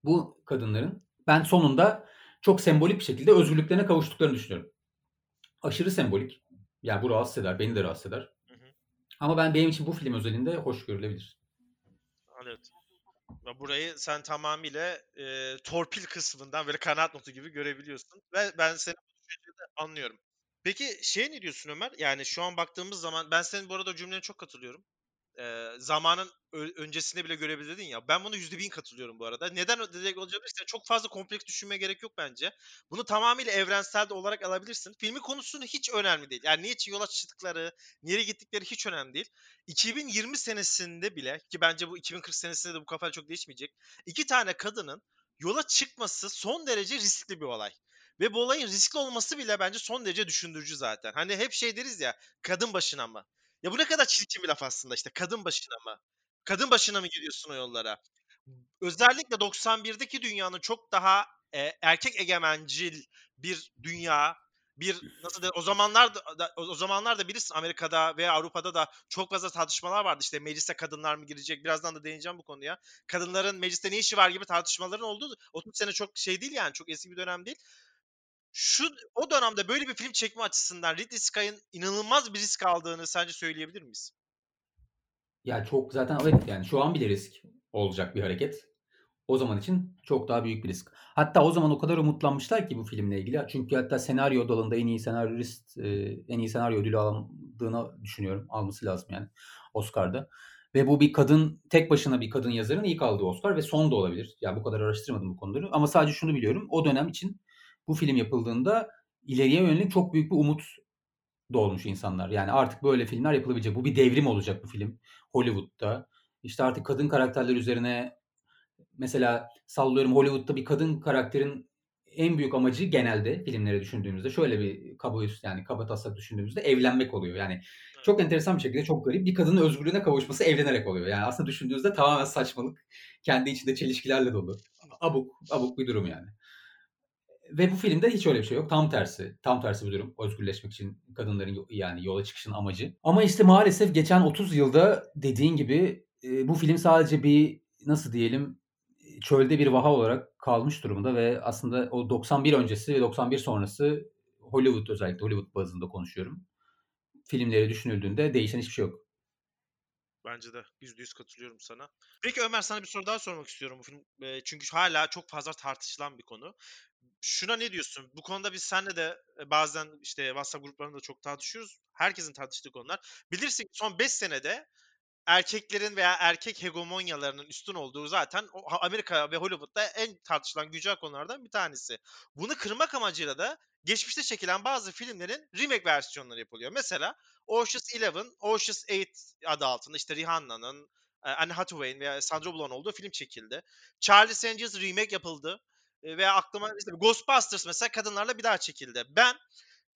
Bu kadınların ben sonunda çok sembolik bir şekilde özgürlüklerine kavuştuklarını düşünüyorum. Aşırı sembolik. Yani bu rahatsız eder, beni de rahatsız eder. Hı hı. Ama ben benim için bu film özelinde hoş görülebilir. Evet. Burayı sen tamamıyla e, torpil kısmından böyle kanaat notu gibi görebiliyorsun. Ve ben seni anlıyorum. Peki şey ne diyorsun Ömer? Yani şu an baktığımız zaman ben senin bu arada cümlene çok katılıyorum e, zamanın öncesinde bile görebilirdin ya. Ben bunu yüzde bin katılıyorum bu arada. Neden direkt olacak işte çok fazla kompleks düşünmeye gerek yok bence. Bunu tamamıyla evrensel olarak alabilirsin. Filmin konusunu hiç önemli değil. Yani niçin yola çıktıkları, nereye gittikleri hiç önemli değil. 2020 senesinde bile ki bence bu 2040 senesinde de bu kafa çok değişmeyecek. İki tane kadının yola çıkması son derece riskli bir olay. Ve bu olayın riskli olması bile bence son derece düşündürücü zaten. Hani hep şey deriz ya kadın başına mı? Ya bu ne kadar çirkin bir laf aslında işte kadın başına mı? Kadın başına mı gidiyorsun o yollara? Özellikle 91'deki dünyanın çok daha e, erkek egemencil bir dünya, bir nasıl de o zamanlar da, o zamanlar da bilirsin Amerika'da veya Avrupa'da da çok fazla tartışmalar vardı işte meclise kadınlar mı girecek birazdan da değineceğim bu konuya. Kadınların mecliste ne işi var gibi tartışmaların olduğu 30 sene çok şey değil yani çok eski bir dönem değil şu o dönemde böyle bir film çekme açısından Ridley Scott'ın inanılmaz bir risk aldığını sence söyleyebilir miyiz? Ya çok zaten evet yani şu an bile risk olacak bir hareket. O zaman için çok daha büyük bir risk. Hatta o zaman o kadar umutlanmışlar ki bu filmle ilgili. Çünkü hatta senaryo dalında en iyi senarist, en iyi senaryo ödülü aldığını düşünüyorum. Alması lazım yani Oscar'da. Ve bu bir kadın, tek başına bir kadın yazarın ilk aldığı Oscar ve son da olabilir. Yani bu kadar araştırmadım bu konuları. Ama sadece şunu biliyorum. O dönem için bu film yapıldığında ileriye yönelik çok büyük bir umut doğmuş insanlar. Yani artık böyle filmler yapılabilecek. Bu bir devrim olacak bu film Hollywood'da. İşte artık kadın karakterler üzerine mesela sallıyorum Hollywood'da bir kadın karakterin en büyük amacı genelde filmlere düşündüğümüzde şöyle bir kaba üst yani kaba taslak düşündüğümüzde evlenmek oluyor. Yani çok enteresan bir şekilde çok garip bir kadının özgürlüğüne kavuşması evlenerek oluyor. Yani aslında düşündüğünüzde tamamen saçmalık. Kendi içinde çelişkilerle dolu. Abuk, abuk bir durum yani. Ve bu filmde hiç öyle bir şey yok. Tam tersi. Tam tersi bir durum. Özgürleşmek için kadınların yani yola çıkışın amacı. Ama işte maalesef geçen 30 yılda dediğin gibi e, bu film sadece bir nasıl diyelim çölde bir vaha olarak kalmış durumda ve aslında o 91 öncesi ve 91 sonrası Hollywood özellikle Hollywood bazında konuşuyorum. Filmleri düşünüldüğünde değişen hiçbir şey yok. Bence de yüzde yüz katılıyorum sana. Peki Ömer sana bir soru daha sormak istiyorum bu film. çünkü hala çok fazla tartışılan bir konu şuna ne diyorsun? Bu konuda biz seninle de e, bazen işte WhatsApp gruplarında çok tartışıyoruz. Herkesin tartıştığı konular. Bilirsin ki son 5 senede erkeklerin veya erkek hegemonyalarının üstün olduğu zaten Amerika ve Hollywood'da en tartışılan güncel konulardan bir tanesi. Bunu kırmak amacıyla da geçmişte çekilen bazı filmlerin remake versiyonları yapılıyor. Mesela Ocean's Eleven, Ocean's Eight adı altında işte Rihanna'nın, e, Anne Hathaway'in veya Sandra Bullock'un olduğu film çekildi. Charlie's Angels remake yapıldı. E, veya aklıma işte Ghostbusters mesela kadınlarla bir daha çekildi. Ben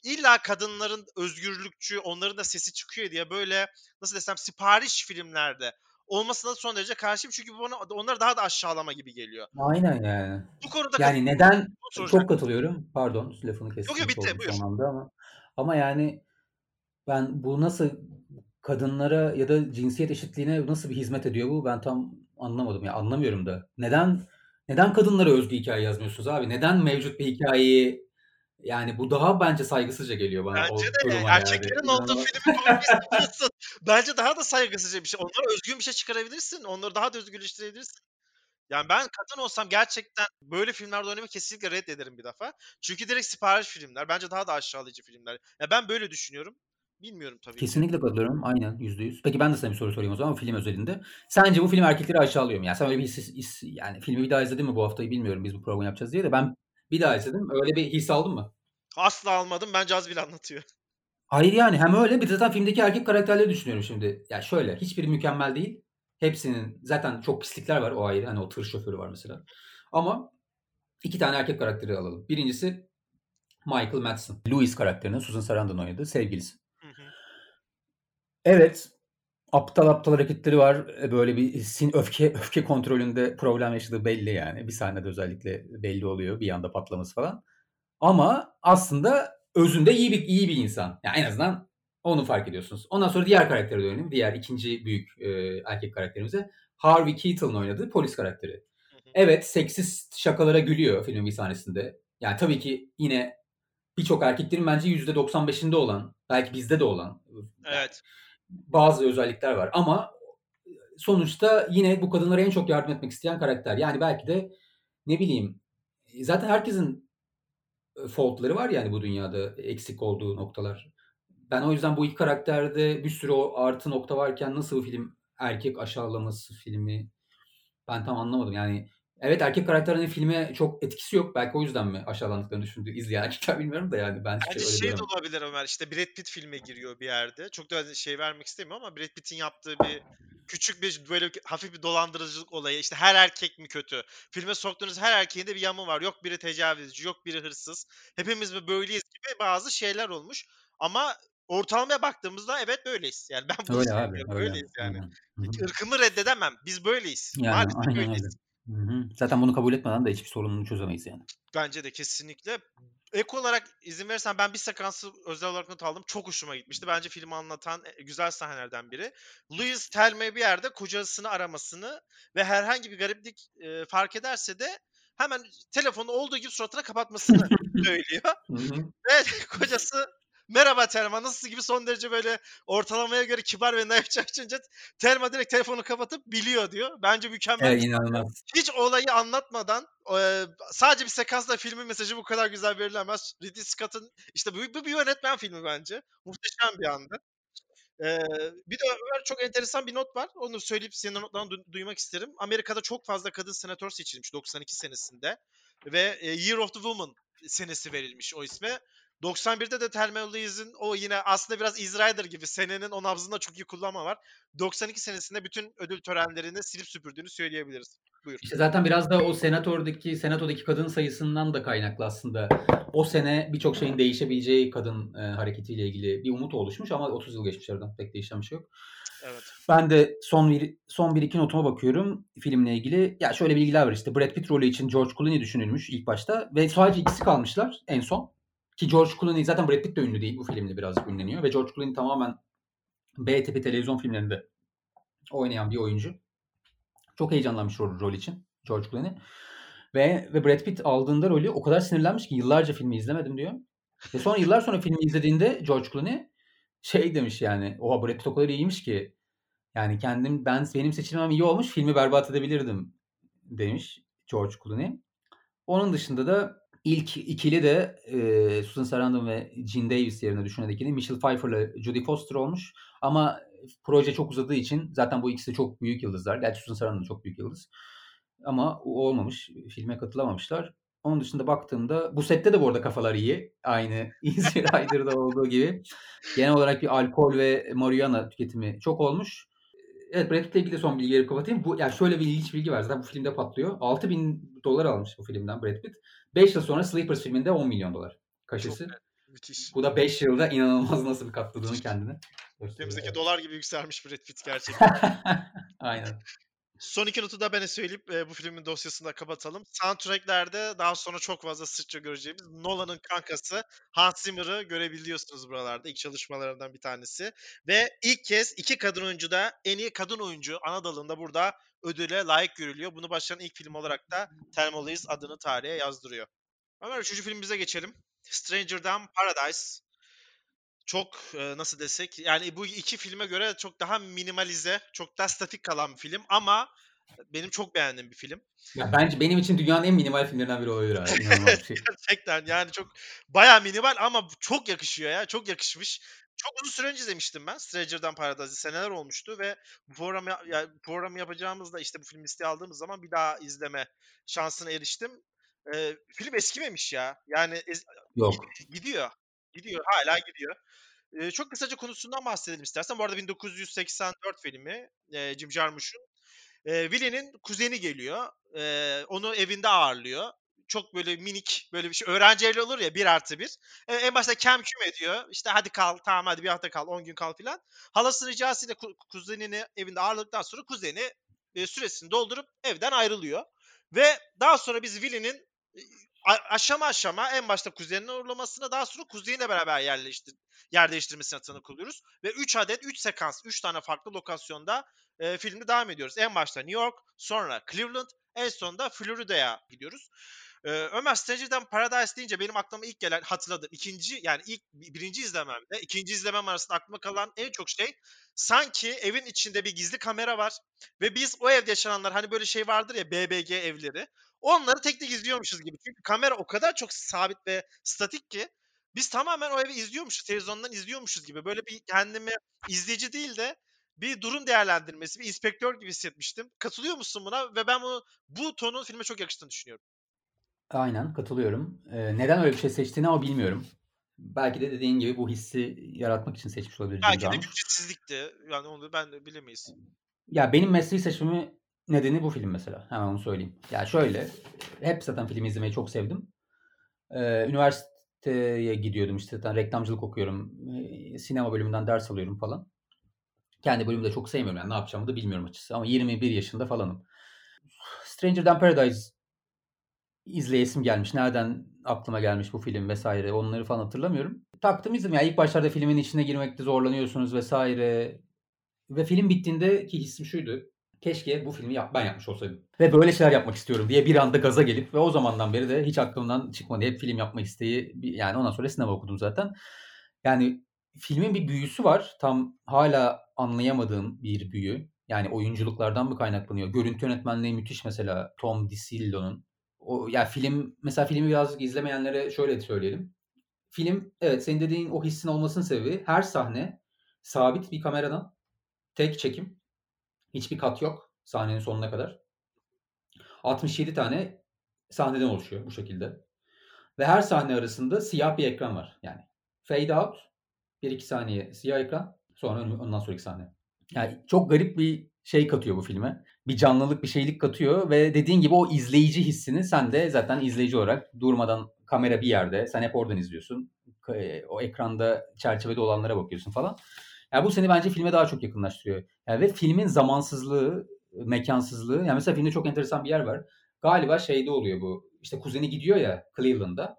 illa kadınların özgürlükçü, onların da sesi çıkıyor diye böyle nasıl desem sipariş filmlerde olmasına son derece karşıyım. Çünkü bu onları daha da aşağılama gibi geliyor. Aynen yani. Bu konuda yani neden çok katılıyorum. Pardon lafını kestim. Yok yok bitti buyur. Ama ama yani ben bu nasıl kadınlara ya da cinsiyet eşitliğine nasıl bir hizmet ediyor bu ben tam anlamadım ya anlamıyorum da. Neden neden kadınlara özgü hikaye yazmıyorsunuz abi? Neden mevcut bir hikayeyi yani bu daha bence saygısızca geliyor bana. Bence de erkeklerin yani. olduğu filmi koyabilirsin. bence daha da saygısızca bir şey. Onlara özgün bir şey çıkarabilirsin. Onları daha da özgürleştirebilirsin. Yani ben kadın olsam gerçekten böyle filmlerde oynamayı kesinlikle reddederim bir defa. Çünkü direkt sipariş filmler. Bence daha da aşağılayıcı filmler. Ya ben böyle düşünüyorum. Bilmiyorum tabii. Kesinlikle katılıyorum. Aynen yüzde yüz. Peki ben de sana bir soru sorayım o zaman film özelinde. Sence bu film erkekleri aşağılıyor mu? Yani sen öyle bir his, his yani filmi bir daha izledin mi bu haftayı bilmiyorum biz bu programı yapacağız diye de ben bir daha izledim. Öyle bir his aldın mı? Asla almadım. Bence az bile anlatıyor. Hayır yani hem öyle bir de zaten filmdeki erkek karakterleri düşünüyorum şimdi. Ya yani şöyle hiçbiri mükemmel değil. Hepsinin zaten çok pislikler var o ayrı. Hani o tır şoförü var mesela. Ama iki tane erkek karakteri alalım. Birincisi Michael Madsen. Louis karakterinin Susan Sarandon oynadığı sevgilisi. Evet aptal aptal hareketleri var. E, böyle bir sin öfke öfke kontrolünde problem yaşadığı belli yani. Bir sahnede özellikle belli oluyor bir anda patlaması falan. Ama aslında özünde iyi bir iyi bir insan. Yani en azından onu fark ediyorsunuz. Ondan sonra diğer karaktere dönelim. Diğer ikinci büyük e, erkek karakterimize. Harvey Keitel'ın oynadığı polis karakteri. Evet seksist şakalara gülüyor filmin bir sahnesinde. Yani tabii ki yine birçok erkeklerin bence %95'inde olan, belki bizde de olan evet. Bazı özellikler var. Ama sonuçta yine bu kadınlara en çok yardım etmek isteyen karakter. Yani belki de ne bileyim zaten herkesin faultları var yani bu dünyada eksik olduğu noktalar. Ben o yüzden bu ilk karakterde bir sürü o artı nokta varken nasıl film erkek aşağılaması filmi ben tam anlamadım. Yani evet erkek karakterinin filme çok etkisi yok. Belki o yüzden mi aşağılandıklarını düşündü izleyen erkekler bilmiyorum da yani ben hiç öyle şey de olabilir Ömer işte Brad Pitt filme giriyor bir yerde. Çok da şey vermek istemiyorum ama Brad Pitt'in yaptığı bir küçük bir böyle hafif bir dolandırıcılık olayı. İşte her erkek mi kötü? Filme soktuğunuz her erkeğin de bir yanı var. Yok biri tecavüzcü, yok biri hırsız. Hepimiz mi böyleyiz gibi bazı şeyler olmuş. Ama ortalamaya baktığımızda evet böyleyiz. Yani ben bunu öyle abi, öyle. böyleyiz yani. Hı-hı. Hiç ırkımı reddedemem. Biz böyleyiz. Yani, Maalesef böyleyiz. Öyle. Hı-hı. Zaten bunu kabul etmeden de hiçbir sorununu çözemeyiz yani. Bence de kesinlikle. Ek olarak izin verirsen ben bir sekansı özel olarak not aldım. Çok hoşuma gitmişti. Bence filmi anlatan e, güzel sahnelerden biri. Louis Telme bir yerde kocasını aramasını ve herhangi bir gariplik e, fark ederse de hemen telefonu olduğu gibi suratına kapatmasını söylüyor. ve kocası merhaba Telma nasıl gibi son derece böyle ortalamaya göre kibar ve naif açınca Telma direkt telefonu kapatıp biliyor diyor. Bence mükemmel. Evet, inanılmaz. Hiç olayı anlatmadan e, sadece bir sekansla filmin mesajı bu kadar güzel verilemez. Ridley Scott'ın işte bu, bu bir yönetmen filmi bence. Muhteşem bir anda. Ee, bir de Ömer çok enteresan bir not var. Onu söyleyip senin notlarını du- duymak isterim. Amerika'da çok fazla kadın senatör seçilmiş 92 senesinde. Ve e, Year of the Woman senesi verilmiş o isme. 91'de de Thelma Louise'in o yine aslında biraz Izrider gibi senenin o nabzında çok iyi kullanma var. 92 senesinde bütün ödül törenlerini silip süpürdüğünü söyleyebiliriz. Buyur. İşte zaten biraz da o senatordaki senatodaki kadın sayısından da kaynaklı aslında. O sene birçok şeyin değişebileceği kadın e, hareketiyle ilgili bir umut oluşmuş ama 30 yıl geçmiş aradan pek değişen bir şey yok. Evet. Ben de son bir son bir iki notuma bakıyorum filmle ilgili. Ya şöyle bilgiler var işte Brad Pitt rolü için George Clooney düşünülmüş ilk başta ve sadece ikisi kalmışlar en son. Ki George Clooney zaten Brad Pitt de ünlü değil. Bu filmde birazcık ünleniyor. Ve George Clooney tamamen B tipi televizyon filmlerinde oynayan bir oyuncu. Çok heyecanlanmış rol, rol için George Clooney. Ve, ve Brad Pitt aldığında rolü o kadar sinirlenmiş ki yıllarca filmi izlemedim diyor. Ve sonra yıllar sonra filmi izlediğinde George Clooney şey demiş yani. Oha Brad Pitt o kadar iyiymiş ki. Yani kendim ben benim seçimim iyi olmuş filmi berbat edebilirdim demiş George Clooney. Onun dışında da İlk ikili de e, Susan Sarandon ve Gene Davis yerine düşünen ikili Michelle Pfeiffer ile Jodie Foster olmuş. Ama proje çok uzadığı için zaten bu ikisi çok büyük yıldızlar. Gerçi Susan Sarandon çok büyük yıldız. Ama olmamış. Filme katılamamışlar. Onun dışında baktığımda bu sette de bu arada kafalar iyi. Aynı Easy Rider'da olduğu gibi. Genel olarak bir alkol ve marihuana tüketimi çok olmuş. Evet Brad Pitt'le ilgili son bilgi verip kapatayım. Bu, yani şöyle bir ilginç bilgi var. Zaten bu filmde patlıyor. 6000 dolar almış bu filmden Brad Pitt. 5 yıl sonra Sleepers filminde 10 milyon dolar kaşesi. Çok müthiş. Bu da 5 yılda inanılmaz nasıl bir katladığını kendine. Ülkemizdeki dolar gibi yükselmiş Brad Pitt gerçekten. Aynen. Son iki notu da ben söyleyip e, bu filmin dosyasını da kapatalım. Soundtrack'lerde daha sonra çok fazla sıkça göreceğimiz Nolan'ın kankası Hans Zimmer'ı görebiliyorsunuz buralarda. İlk çalışmalarından bir tanesi. Ve ilk kez iki kadın oyuncu da en iyi kadın oyuncu ana dalında burada ödüle layık görülüyor. Bunu başlayan ilk film olarak da Thelma Louise adını tarihe yazdırıyor. Hemen üçüncü filmimize geçelim. Stranger'dan Paradise çok e, nasıl desek yani bu iki filme göre çok daha minimalize, çok daha statik kalan bir film ama benim çok beğendiğim bir film. Ya bence benim için dünyanın en minimal filmlerinden biri olabilir abi. Şey. Gerçekten yani çok bayağı minimal ama çok yakışıyor ya. Çok yakışmış. Çok uzun süre önce izlemiştim ben Stranger'dan Paradise'ı. Seneler olmuştu ve bu programı, ya, programı yapacağımızda işte bu film listeyi aldığımız zaman bir daha izleme şansına eriştim. Ee, film eskimemiş ya. Yani ez- Yok. gidiyor. Gidiyor. Hala gidiyor. Ee, çok kısaca konusundan bahsedelim istersen. Bu arada 1984 filmi e, Jim Jarmusch'un. E, Willie'nin kuzeni geliyor. E, onu evinde ağırlıyor. Çok böyle minik böyle bir şey. Öğrenci evli olur ya bir artı bir. E, en başta kem küm ediyor. İşte hadi kal tamam hadi bir hafta kal 10 gün kal filan. Halasının ricasıyla ku- kuzenini evinde ağırladıktan sonra kuzeni e, süresini doldurup evden ayrılıyor. Ve daha sonra biz Willie'nin a- aşama aşama en başta kuzeninin uğurlamasına daha sonra kuzeniyle beraber yerleştir yer değiştirmesine tanık oluyoruz. Ve 3 adet 3 sekans 3 tane farklı lokasyonda e, filmde devam ediyoruz. En başta New York, sonra Cleveland, en sonunda Florida'ya gidiyoruz. Ee, Ömer Stranger'dan Paradise deyince benim aklıma ilk gelen hatırladım. İkinci yani ilk birinci izlememde ikinci izlemem arasında aklıma kalan en çok şey sanki evin içinde bir gizli kamera var ve biz o evde yaşananlar hani böyle şey vardır ya BBG evleri onları tek tek izliyormuşuz gibi. Çünkü kamera o kadar çok sabit ve statik ki biz tamamen o evi izliyormuşuz, televizyondan izliyormuşuz gibi. Böyle bir kendimi izleyici değil de bir durum değerlendirmesi, bir inspektör gibi hissetmiştim. Katılıyor musun buna? Ve ben bunu bu tonun filme çok yakıştığını düşünüyorum. Aynen katılıyorum. Ee, neden öyle bir şey seçtiğini ama bilmiyorum. Belki de dediğin gibi bu hissi yaratmak için seçmiş olabilir Belki de bütçesizlikti. Yani onu ben de bilemeyiz. Ya benim mesleği seçmemi nedeni bu film mesela. Hemen onu söyleyeyim. Ya şöyle, hep zaten film izlemeyi çok sevdim. Ee, üniversiteye gidiyordum işte zaten reklamcılık okuyorum. Ee, sinema bölümünden ders alıyorum falan. Kendi bölümü de çok sevmiyorum yani ne yapacağımı da bilmiyorum açıkçası. Ama 21 yaşında falanım. Stranger'dan Paradise izleyesim gelmiş. Nereden aklıma gelmiş bu film vesaire onları falan hatırlamıyorum. Taktım izledim. Yani ilk başlarda filmin içine girmekte zorlanıyorsunuz vesaire. Ve film bittiğinde ki hissim şuydu. Keşke bu filmi yap, ben yapmış olsaydım. Ve böyle şeyler yapmak istiyorum diye bir anda gaza gelip ve o zamandan beri de hiç aklımdan çıkmadı. Hep film yapma isteği. Yani ondan sonra sinema okudum zaten. Yani filmin bir büyüsü var. Tam hala anlayamadığım bir büyü. Yani oyunculuklardan mı kaynaklanıyor? Görüntü yönetmenliği müthiş mesela Tom DiCillo'nun. O ya film mesela filmi birazcık izlemeyenlere şöyle söyleyelim. Film evet senin dediğin o hissin olmasının sebebi her sahne sabit bir kameradan tek çekim. Hiçbir kat yok sahnenin sonuna kadar. 67 tane sahneden oluşuyor bu şekilde. Ve her sahne arasında siyah bir ekran var. Yani fade out 1-2 saniye siyah ekran sonra ondan sonraki sahne. Yani çok garip bir şey katıyor bu filme. Bir canlılık, bir şeylik katıyor ve dediğin gibi o izleyici hissini sen de zaten izleyici olarak durmadan kamera bir yerde, sen hep oradan izliyorsun. K- O ekranda çerçevede olanlara bakıyorsun falan. Yani bu seni bence filme daha çok yakınlaştırıyor. Yani ve filmin zamansızlığı, mekansızlığı. Yani mesela filmde çok enteresan bir yer var. Galiba şeyde oluyor bu. İşte kuzeni gidiyor ya Cleveland'da.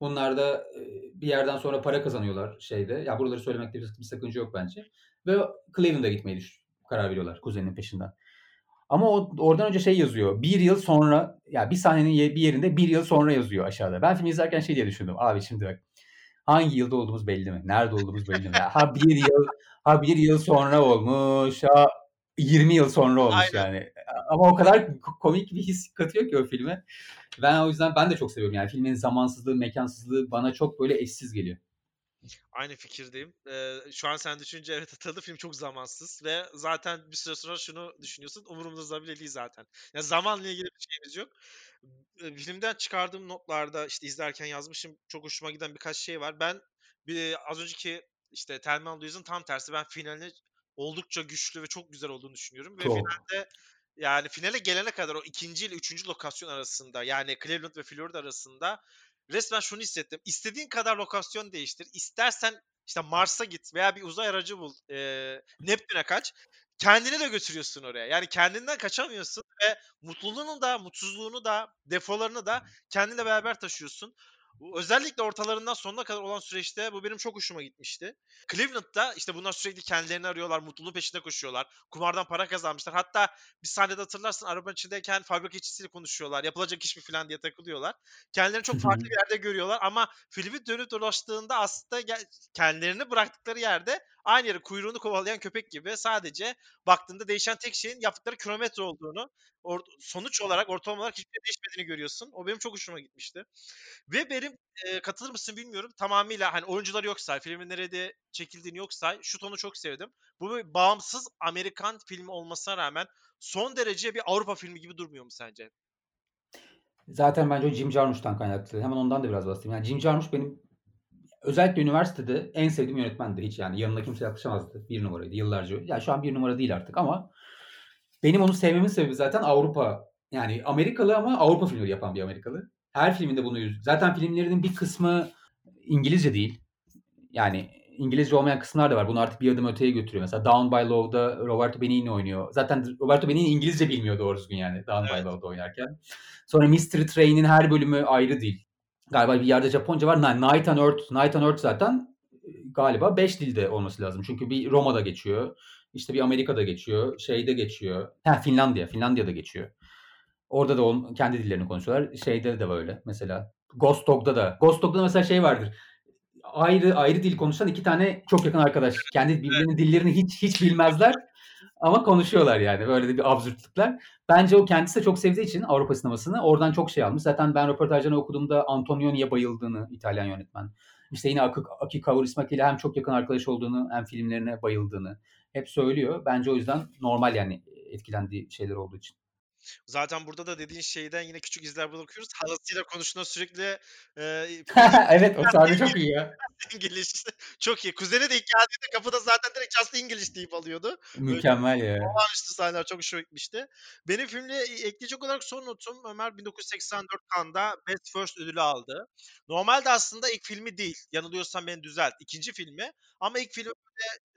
Bunlar da e, bir yerden sonra para kazanıyorlar şeyde. Ya buraları söylemekte bir, bir sakınca yok bence. Ve Cleveland'a gitmeyi düş- karar veriyorlar kuzeninin peşinden. Ama o, oradan önce şey yazıyor. Bir yıl sonra ya bir sahnenin bir yerinde bir yıl sonra yazıyor aşağıda. Ben film izlerken şey diye düşündüm. Abi şimdi bak hangi yılda olduğumuz belli mi? Nerede olduğumuz belli mi? Ha bir yıl ha bir yıl sonra olmuş. Ha 20 yıl sonra olmuş Aynen. yani. Ama o kadar ko- komik bir his katıyor ki o filme. Ben o yüzden ben de çok seviyorum. Yani filmin zamansızlığı, mekansızlığı bana çok böyle eşsiz geliyor. Aynı fikirdeyim. Ee, şu an sen düşününce evet hatırladı film çok zamansız ve zaten bir süre sonra şunu düşünüyorsun umurumuzda bile değil zaten. Ya zamanla ilgili bir şeyimiz yok. Filmden çıkardığım notlarda işte izlerken yazmışım çok hoşuma giden birkaç şey var. Ben bir az önceki işte Thelma Louise'ın tam tersi ben finalini oldukça güçlü ve çok güzel olduğunu düşünüyorum ve Çok. finalde yani finale gelene kadar o ikinci ile üçüncü lokasyon arasında yani Cleveland ve Florida arasında resmen şunu hissettim. İstediğin kadar lokasyon değiştir. İstersen işte Mars'a git veya bir uzay aracı bul. E, Neptün'e kaç. Kendini de götürüyorsun oraya. Yani kendinden kaçamıyorsun ve mutluluğunu da, mutsuzluğunu da, defolarını da kendinle beraber taşıyorsun. Bu özellikle ortalarından sonuna kadar olan süreçte bu benim çok hoşuma gitmişti. Cleveland'da işte bunlar sürekli kendilerini arıyorlar, mutluluğun peşinde koşuyorlar. Kumardan para kazanmışlar. Hatta bir sahnede hatırlarsın arabanın içindeyken fabrika işçisiyle konuşuyorlar. Yapılacak iş mi falan diye takılıyorlar. Kendilerini çok farklı bir yerde görüyorlar ama filmi dönüp dolaştığında aslında kendilerini bıraktıkları yerde aynı yere kuyruğunu kovalayan köpek gibi sadece baktığında değişen tek şeyin yaptıkları kilometre olduğunu, or- sonuç olarak ortalama olarak hiçbir şey değişmediğini görüyorsun. O benim çok hoşuma gitmişti. Ve benim e, katılır mısın bilmiyorum. Tamamıyla hani oyuncular yok say, filmin nerede çekildiğini yok say. Şu tonu çok sevdim. Bu bir bağımsız Amerikan filmi olmasına rağmen son derece bir Avrupa filmi gibi durmuyor mu sence? Zaten bence o Jim Jarmusch'tan kaynaklı. Hemen ondan da biraz bahsedeyim. Yani Jim Jarmusch benim özellikle üniversitede en sevdiğim yönetmendi. Hiç yani yanına kimse yaklaşamazdı. Bir numaraydı yıllarca. Yani şu an bir numara değil artık ama benim onu sevmemin sebebi zaten Avrupa. Yani Amerikalı ama Avrupa filmleri yapan bir Amerikalı. Her filminde bunu yüz. Zaten filmlerinin bir kısmı İngilizce değil. Yani İngilizce olmayan kısımlar da var. Bunu artık bir adım öteye götürüyor. Mesela Down by Low'da Roberto Benigni oynuyor. Zaten Roberto Benigni İngilizce bilmiyor doğru düzgün yani Down Evet. by Low'da oynarken. Sonra Mystery Train'in her bölümü ayrı değil. Galiba bir yerde Japonca var. Ni- Night on Earth, Night on Earth zaten e, galiba 5 dilde olması lazım. Çünkü bir Roma'da geçiyor. İşte bir Amerika'da geçiyor. Şeyde geçiyor. Ha Finlandiya. Finlandiya'da geçiyor. Orada da on, kendi dillerini konuşuyorlar. Şeyde de böyle. Mesela Ghost Dog'da da. Ghost Dog'da mesela şey vardır. Ayrı ayrı dil konuşan iki tane çok yakın arkadaş. Kendi birbirinin dillerini hiç hiç bilmezler. Ama konuşuyorlar yani. Böyle de bir absürtlükler. Bence o kendisi de çok sevdiği için Avrupa sinemasını oradan çok şey almış. Zaten ben röportajlarını okuduğumda Antonioni'ye bayıldığını İtalyan yönetmen. İşte yine Aki, Aki Kaurismäki ile hem çok yakın arkadaş olduğunu hem filmlerine bayıldığını hep söylüyor. Bence o yüzden normal yani etkilendiği şeyler olduğu için. Zaten burada da dediğin şeyden yine küçük izler bırakıyoruz. Halasıyla konuştuğunda sürekli e, evet o sahne çok iyi ya. İngiliz çok iyi. Kuzeni de ilk geldiğinde kapıda zaten direkt just İngiliz deyip alıyordu. Mükemmel ya. Olağanüstü sahneler çok hoşuma gitmişti. Benim filmle ekleyecek olarak son notum Ömer 1984 Cannes'da Best First ödülü aldı. Normalde aslında ilk filmi değil. Yanılıyorsam beni düzelt. İkinci filmi. Ama ilk filmi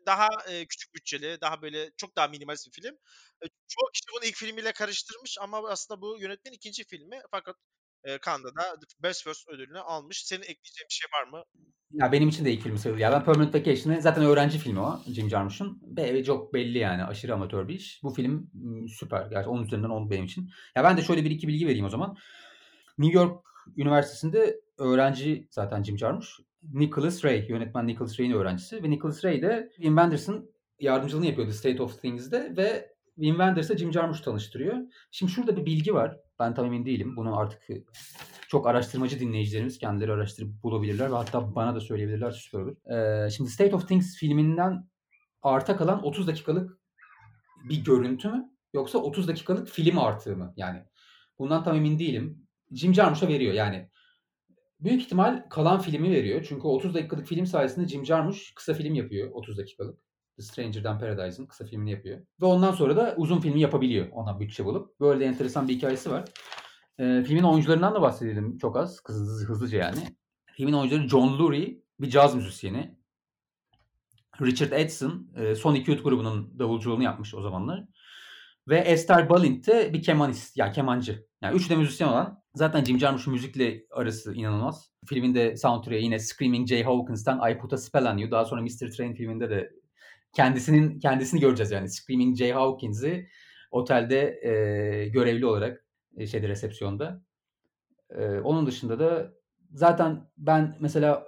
daha e, küçük bütçeli, daha böyle çok daha minimalist bir film. E, çoğu kişi bunu ilk filmiyle karıştırmış ama aslında bu yönetmenin ikinci filmi. Fakat e, Cannes'da da Best First ödülünü almış. Senin ekleyeceğin bir şey var mı? Ya benim için de ilk film sayılır. Ya ben Permanent Vacation'ı zaten öğrenci filmi o Jim Jarmusch'un. Ve çok belli yani aşırı amatör bir iş. Bu film süper. Gerçi 10 üzerinden 10 benim için. Ya ben de şöyle bir iki bilgi vereyim o zaman. New York Üniversitesi'nde öğrenci zaten Jim Jarmusch. Nicholas Ray, yönetmen Nicholas Ray'in öğrencisi. Ve Nicholas Ray de Wim Wenders'ın yardımcılığını yapıyordu State of Things'de. Ve Wim Wenders'la Jim Jarmusch tanıştırıyor. Şimdi şurada bir bilgi var. Ben tam emin değilim. Bunu artık çok araştırmacı dinleyicilerimiz kendileri araştırıp bulabilirler ve hatta bana da söyleyebilirler süper olur. Ee, şimdi State of Things filminden arta kalan 30 dakikalık bir görüntü mü yoksa 30 dakikalık film artığı mı? Yani bundan tam emin değilim. Jim Jarmusch'a veriyor yani. Büyük ihtimal kalan filmi veriyor. Çünkü 30 dakikalık film sayesinde Jim Jarmusch kısa film yapıyor 30 dakikalık. The Stranger'dan Paradise'ın kısa filmini yapıyor. Ve ondan sonra da uzun filmi yapabiliyor ona bütçe bulup. Böyle de enteresan bir hikayesi var. Ee, filmin oyuncularından da bahsedelim çok az. Hızlı, hızlıca yani. Filmin oyuncuları John Lurie bir caz müzisyeni. Richard Edson e, Sonic Youth grubunun davulculuğunu yapmış o zamanlar. Ve Esther Balint de bir kemanist, yani kemancı. Yani üçü de müzisyen olan. Zaten Jim Jarmusch'un müzikle arası inanılmaz. Filminde soundtrack'e yine Screaming Jay Hawkins'ten I Put a Spell on You. Daha sonra Mr. Train filminde de kendisinin kendisini göreceğiz yani. Screaming Jay Hawkins'i otelde e, görevli olarak e, şeyde resepsiyonda. E, onun dışında da zaten ben mesela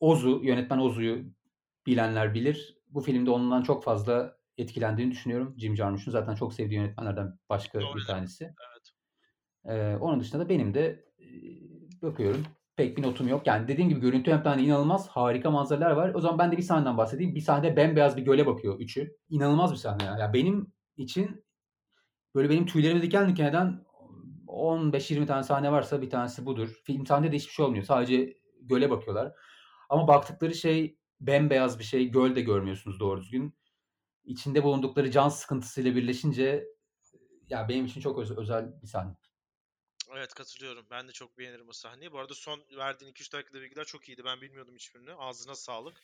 Ozu, yönetmen Ozu'yu bilenler bilir. Bu filmde ondan çok fazla etkilendiğini düşünüyorum. Jim Jarmusch'un zaten çok sevdiği yönetmenlerden başka Doğru bir tanesi. Evet. Ee, onun dışında da benim de e, bakıyorum pek bir notum yok. Yani dediğim gibi görüntü yönetmenliği inanılmaz harika manzaralar var. O zaman ben de bir sahneden bahsedeyim. Bir sahnede bembeyaz bir göle bakıyor üçü. İnanılmaz bir sahne ya. ya benim için böyle benim tüylerimi diken diken eden 15-20 tane sahne varsa bir tanesi budur. Film sahnede de hiçbir şey olmuyor. Sadece göle bakıyorlar. Ama baktıkları şey bembeyaz bir şey. Göl de görmüyorsunuz doğru düzgün. İçinde bulundukları can sıkıntısıyla birleşince ya benim için çok öz- özel bir sahne. Evet katılıyorum. Ben de çok beğenirim o sahneyi. Bu arada son verdiğin 2-3 dakikada bilgiler çok iyiydi. Ben bilmiyordum hiçbirini. Ağzına sağlık.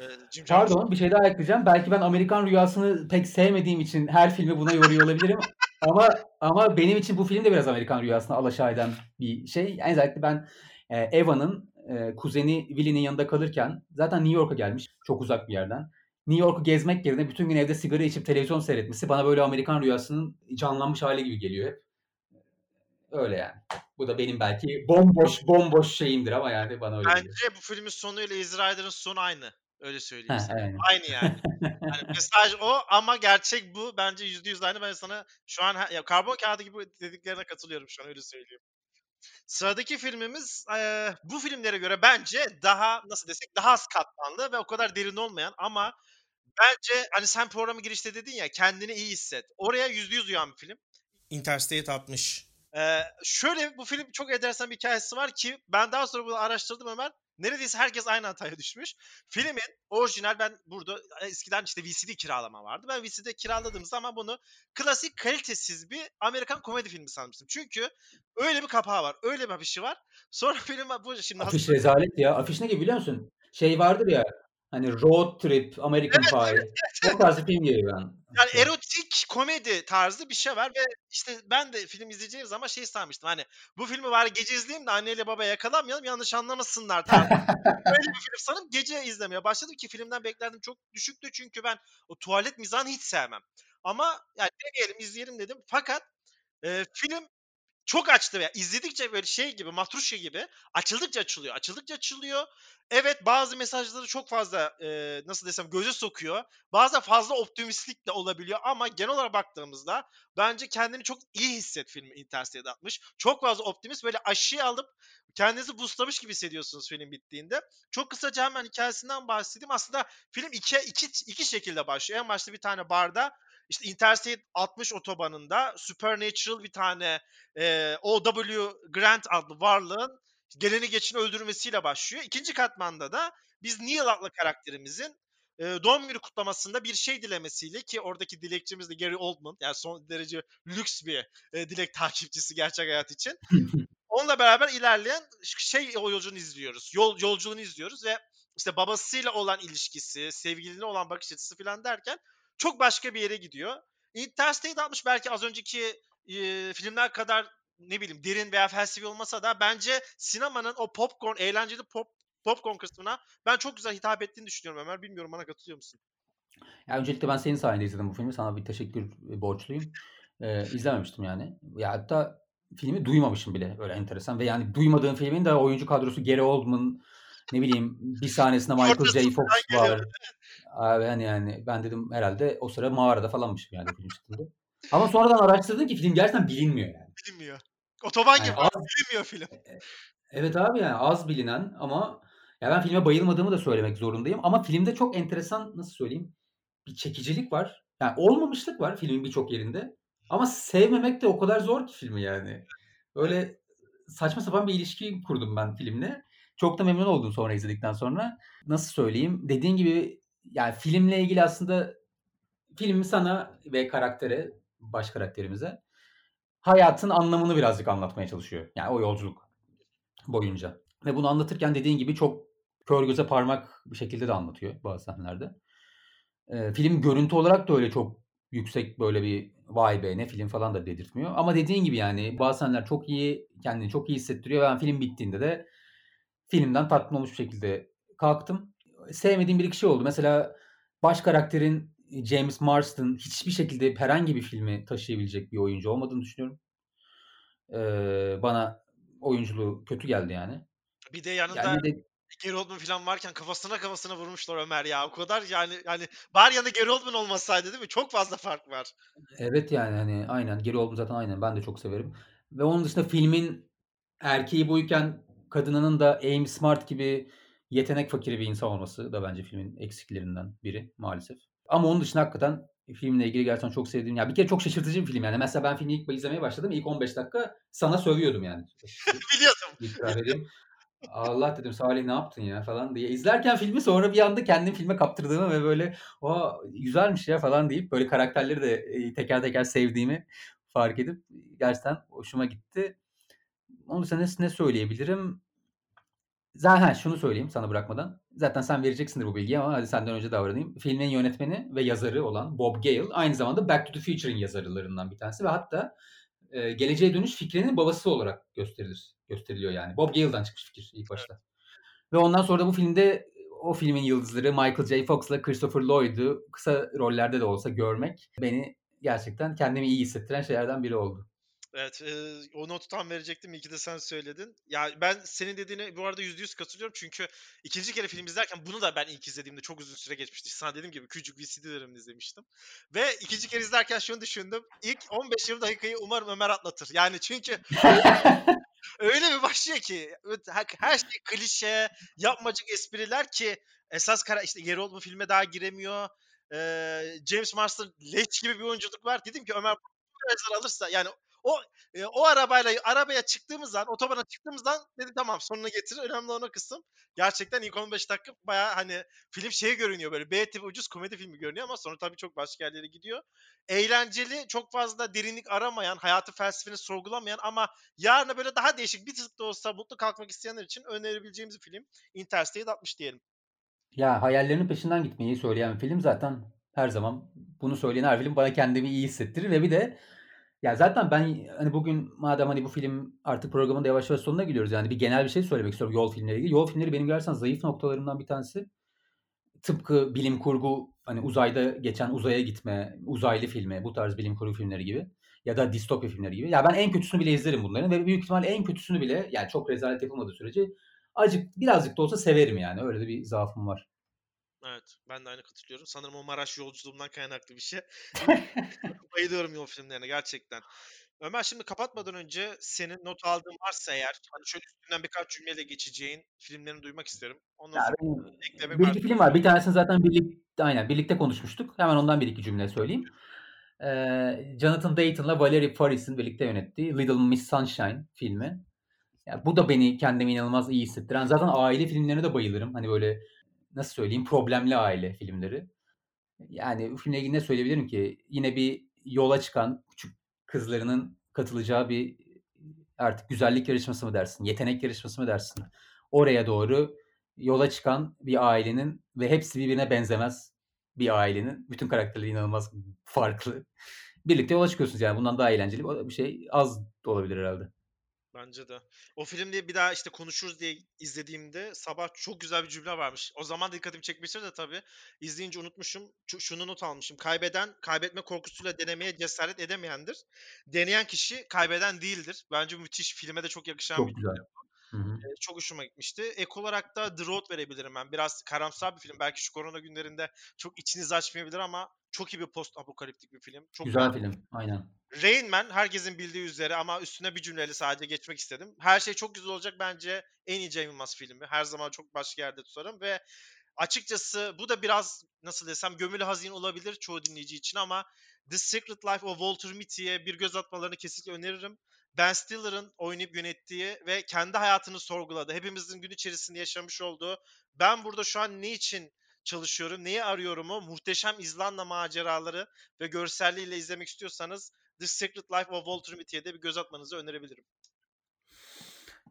Ee, Pardon bir şey daha ekleyeceğim. Belki ben Amerikan Rüyası'nı pek sevmediğim için her filmi buna yoruyor olabilirim. ama ama benim için bu film de biraz Amerikan Rüyası'na alaşağı eden bir şey. En özellikle ben e, Eva'nın e, kuzeni Willie'nin yanında kalırken zaten New York'a gelmiş çok uzak bir yerden. New York'u gezmek yerine bütün gün evde sigara içip televizyon seyretmesi bana böyle Amerikan Rüyası'nın canlanmış hali gibi geliyor hep. Öyle yani. Bu da benim belki bomboş bomboş şeyimdir ama yani bana öyle geliyor. Bence bu filmin sonuyla Rider'ın sonu aynı. Öyle söyleyeyim Ha, sana. aynen. Aynı yani. yani mesaj o ama gerçek bu. Bence yüzde yüz aynı. Ben sana şu an ya karbon kağıdı gibi dediklerine katılıyorum şu an öyle söyleyeyim. Sıradaki filmimiz eee, bu filmlere göre bence daha nasıl desek daha az katmanlı ve o kadar derin olmayan ama bence hani sen programı girişte dedin ya kendini iyi hisset. Oraya yüzde yüz uyan bir film. Interstate 60. Ee, şöyle bu film çok enteresan bir hikayesi var ki ben daha sonra bunu araştırdım Ömer. Neredeyse herkes aynı hataya düşmüş. Filmin orijinal ben burada eskiden işte VCD kiralama vardı. Ben VCD kiraladığım zaman bunu klasik kalitesiz bir Amerikan komedi filmi sanmıştım. Çünkü öyle bir kapağı var. Öyle bir afişi var. Sonra film bu şimdi Afiş rezalet ya. Afiş ne gibi biliyor musun? Şey vardır ya hani Road Trip, American Pie. O tarz bir film geliyor ben. Yani erotik komedi tarzı bir şey var ve işte ben de film izleyeceğim zaman şey sanmıştım hani bu filmi var gece izleyeyim de anneyle baba yakalanmayalım yanlış anlamasınlar tarzı. Böyle bir film sanıp gece izlemeye başladım ki filmden beklentim çok düşüktü çünkü ben o tuvalet mizahını hiç sevmem. Ama yani deneyelim izleyelim dedim fakat e, film çok açtı ya. İzledikçe böyle şey gibi, matruşya gibi açıldıkça açılıyor, açıldıkça açılıyor. Evet bazı mesajları çok fazla e, nasıl desem göze sokuyor. Bazen fazla optimistlik de olabiliyor ama genel olarak baktığımızda bence kendini çok iyi hisset filmi Interstellar atmış. Çok fazla optimist böyle aşıyı alıp kendinizi boostlamış gibi hissediyorsunuz film bittiğinde. Çok kısaca hemen hikayesinden bahsedeyim. Aslında film iki, iki, iki şekilde başlıyor. En başta bir tane barda işte Interstate 60 otobanında Supernatural bir tane e, O.W. Grant adlı varlığın geleni geçini öldürmesiyle başlıyor. İkinci katmanda da biz Neil adlı karakterimizin e, doğum günü kutlamasında bir şey dilemesiyle ki oradaki dilekçimiz de Gary Oldman yani son derece lüks bir e, dilek takipçisi gerçek hayat için. Onunla beraber ilerleyen şey o yolculuğunu izliyoruz. Yol yolculuğunu izliyoruz ve işte babasıyla olan ilişkisi, sevgiline olan bakış açısı falan derken çok başka bir yere gidiyor. Interstate 60 belki az önceki e, filmler kadar ne bileyim derin veya felsefi olmasa da bence sinemanın o popcorn, eğlenceli pop popcorn kısmına ben çok güzel hitap ettiğini düşünüyorum Ömer. Bilmiyorum bana katılıyor musun? Ya öncelikle ben senin sayende izledim bu filmi. Sana bir teşekkür borçluyum. Ee, izlememiştim yani. Ya hatta filmi duymamışım bile. Böyle enteresan. Ve yani duymadığım filmin de oyuncu kadrosu Gary Oldman, ne bileyim bir sahnesinde Michael J. Fox var. Abi hani yani ben dedim herhalde o sıra mağarada falanmışım yani film çıktığında. Ama sonradan araştırdım ki film gerçekten bilinmiyor yani. Bilinmiyor. Otoban Yani gibi az, bilinmiyor film. evet abi yani az bilinen ama ya ben filme bayılmadığımı da söylemek zorundayım. Ama filmde çok enteresan nasıl söyleyeyim bir çekicilik var. Yani olmamışlık var filmin birçok yerinde. Ama sevmemek de o kadar zor ki filmi yani. Öyle saçma sapan bir ilişki kurdum ben filmle. Çok da memnun oldum sonra izledikten sonra. Nasıl söyleyeyim? Dediğin gibi yani filmle ilgili aslında film sana ve karaktere, baş karakterimize hayatın anlamını birazcık anlatmaya çalışıyor. Yani o yolculuk boyunca. Ve bunu anlatırken dediğin gibi çok kör göze parmak bir şekilde de anlatıyor bazı sahnelerde. Ee, film görüntü olarak da öyle çok yüksek böyle bir vay be ne film falan da dedirtmiyor. Ama dediğin gibi yani bazı sahneler çok iyi, kendini çok iyi hissettiriyor. Ben film bittiğinde de filmden tatmin olmuş bir şekilde kalktım. Sevmediğim bir iki şey oldu. Mesela baş karakterin James Marsden hiçbir şekilde herhangi bir filmi taşıyabilecek bir oyuncu olmadığını düşünüyorum. Ee, bana oyunculuğu kötü geldi yani. Bir de yanında Yani de Gary Oldman falan varken kafasına kafasına vurmuşlar Ömer ya. O kadar yani yani bari yanında Gary Oldman olmasaydı değil mi? Çok fazla fark var. evet yani hani aynen Geri oldum zaten aynen ben de çok severim. Ve onun dışında filmin erkeği buyken kadınının da Amy Smart gibi yetenek fakiri bir insan olması da bence filmin eksiklerinden biri maalesef. Ama onun dışında hakikaten filmle ilgili gerçekten çok sevdiğim. Ya bir kere çok şaşırtıcı bir film yani. Mesela ben filmi ilk izlemeye başladım. ilk 15 dakika sana sövüyordum yani. Biliyordum. İtiraf edeyim. Allah dedim Salih ne yaptın ya falan diye. İzlerken filmi sonra bir anda kendim filme kaptırdığımı ve böyle o güzelmiş ya falan deyip böyle karakterleri de e, teker teker sevdiğimi fark edip gerçekten hoşuma gitti. Onun dışında ne, ne söyleyebilirim? Zaten şunu söyleyeyim sana bırakmadan. Zaten sen vereceksindir bu bilgiyi ama hadi senden önce davranayım. Filmin yönetmeni ve yazarı olan Bob Gale aynı zamanda Back to the Future'ın yazarlarından bir tanesi ve hatta e, geleceğe dönüş fikrinin babası olarak gösterilir. Gösteriliyor yani. Bob Gale'dan çıkmış fikir ilk başta. Ve ondan sonra da bu filmde o filmin yıldızları Michael J. Fox'la Christopher Lloyd'u kısa rollerde de olsa görmek beni gerçekten kendimi iyi hissettiren şeylerden biri oldu. Evet, eee, o notu tam verecektim. İyi ki de sen söyledin. Ya ben senin dediğine bu arada %100 katılıyorum. Çünkü ikinci kere film izlerken bunu da ben ilk izlediğimde çok uzun süre geçmişti. Sana dediğim gibi küçük VCD'lerimde izlemiştim. Ve ikinci kere izlerken şunu düşündüm. İlk 15-20 dakikayı umarım Ömer atlatır. Yani çünkü öyle bir başlıyor ki her, şey klişe, yapmacık espriler ki esas kara işte Geralt bu filme daha giremiyor. Eee, James Marsden leş gibi bir oyunculuk var. Dedim ki Ömer bu alırsa yani o e, o arabayla arabaya çıktığımız an, otobana çıktığımız an dedi tamam sonuna getirir. Önemli olan o kısım. Gerçekten ilk 15 dakika baya hani film şey görünüyor böyle B tipi ucuz komedi filmi görünüyor ama sonra tabii çok başka yerlere gidiyor. Eğlenceli, çok fazla derinlik aramayan, hayatı felsefeni sorgulamayan ama yarına böyle daha değişik bir tık da olsa mutlu kalkmak isteyenler için önerebileceğimiz film Interstate 60 diyelim. Ya hayallerinin peşinden gitmeyi söyleyen film zaten her zaman bunu söyleyen her film bana kendimi iyi hissettirir ve bir de ya zaten ben hani bugün madem hani bu film artık programın da yavaş yavaş sonuna gidiyoruz yani bir genel bir şey söylemek istiyorum yol filmleriyle ilgili. Yol filmleri benim gerçekten zayıf noktalarımdan bir tanesi. Tıpkı bilim kurgu hani uzayda geçen uzaya gitme, uzaylı filmi, bu tarz bilim kurgu filmleri gibi ya da distopya filmleri gibi. Ya ben en kötüsünü bile izlerim bunların ve büyük ihtimalle en kötüsünü bile yani çok rezalet yapılmadığı sürece acık birazcık da olsa severim yani. Öyle de bir zaafım var. Evet, ben de aynı katılıyorum. Sanırım o Maraş yolculuğumdan kaynaklı bir şey. Bayılıyorum yol filmlerine gerçekten. Ömer şimdi kapatmadan önce senin not aldığın varsa eğer hani şöyle üstünden birkaç cümleyle geçeceğin filmlerini duymak isterim. Ondan Ya sonra eklemek bir iki film var. Bir tanesini zaten birlikte aynen birlikte konuşmuştuk. Hemen ondan bir iki cümle söyleyeyim. Ee, Jonathan Dayton'la Valerie Faris'in birlikte yönettiği Little Miss Sunshine filmi. Ya bu da beni kendimi inanılmaz iyi hissettiren. Zaten aile filmlerine de bayılırım. Hani böyle nasıl söyleyeyim problemli aile filmleri. Yani filmle ilgili ne söyleyebilirim ki? Yine bir yola çıkan küçük kızlarının katılacağı bir artık güzellik yarışması mı dersin, yetenek yarışması mı dersin? Oraya doğru yola çıkan bir ailenin ve hepsi birbirine benzemez bir ailenin. Bütün karakterleri inanılmaz farklı. Birlikte yola çıkıyorsunuz yani. Bundan daha eğlenceli bir şey az da olabilir herhalde. Bence de. O filmde bir daha işte konuşuruz diye izlediğimde sabah çok güzel bir cümle varmış. O zaman dikkatimi çekmiştir de tabii. İzleyince unutmuşum. Şu- Şunu not almışım. Kaybeden, kaybetme korkusuyla denemeye cesaret edemeyendir. Deneyen kişi kaybeden değildir. Bence müthiş. Filme de çok yakışan bir Çok güzel. Hı. e, çok hoşuma gitmişti. Ek olarak da The Road verebilirim ben. Biraz karamsar bir film. Belki şu korona günlerinde çok içinizi açmayabilir ama çok iyi bir post apokaliptik bir film. Çok Güzel film. Aynen. Rain Man herkesin bildiği üzere ama üstüne bir cümleyle sadece geçmek istedim. Her şey çok güzel olacak bence en iyi Cem Yılmaz filmi. Her zaman çok başka yerde tutarım ve açıkçası bu da biraz nasıl desem gömülü hazin olabilir çoğu dinleyici için ama The Secret Life of Walter Mitty'ye bir göz atmalarını kesinlikle öneririm. Ben Stiller'ın oynayıp yönettiği ve kendi hayatını sorguladı. Hepimizin gün içerisinde yaşamış olduğu ben burada şu an ne için çalışıyorum, neyi arıyorumu muhteşem İzlanda maceraları ve görselliğiyle izlemek istiyorsanız The Secret Life of Walter Mitty'ye de bir göz atmanızı önerebilirim.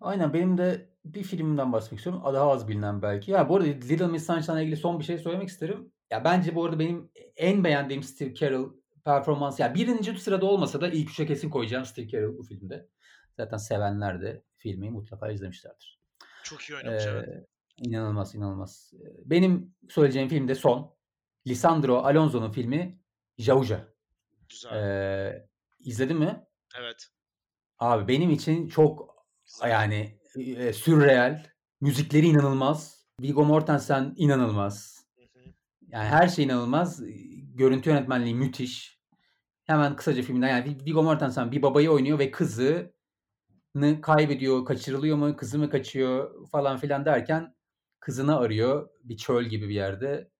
Aynen benim de bir filmden bahsetmek istiyorum. Daha az bilinen belki. Ya bu arada Little Miss Sunshine'la ilgili son bir şey söylemek isterim. Ya bence bu arada benim en beğendiğim Steve Carell performansı. Ya birinci sırada olmasa da ilk üçe kesin koyacağım Steve Carell bu filmde. Zaten sevenler de filmi mutlaka izlemişlerdir. Çok iyi oynamış evet. Ee, inanılmaz inanılmaz. Ee, Benim söyleyeceğim film de son. Lisandro Alonso'nun filmi Jauja. Güzel. Ee, izledin mi? evet. Abi benim için çok Güzel. yani e, sürreal. Müzikleri inanılmaz. Viggo Mortensen inanılmaz. Yani her şey inanılmaz. Görüntü yönetmenliği müthiş. Hemen kısaca filmden yani Viggo Mortensen bir babayı oynuyor ve kızı kızını kaybediyor, kaçırılıyor mu, kızı mı kaçıyor falan filan derken kızını arıyor bir çöl gibi bir yerde.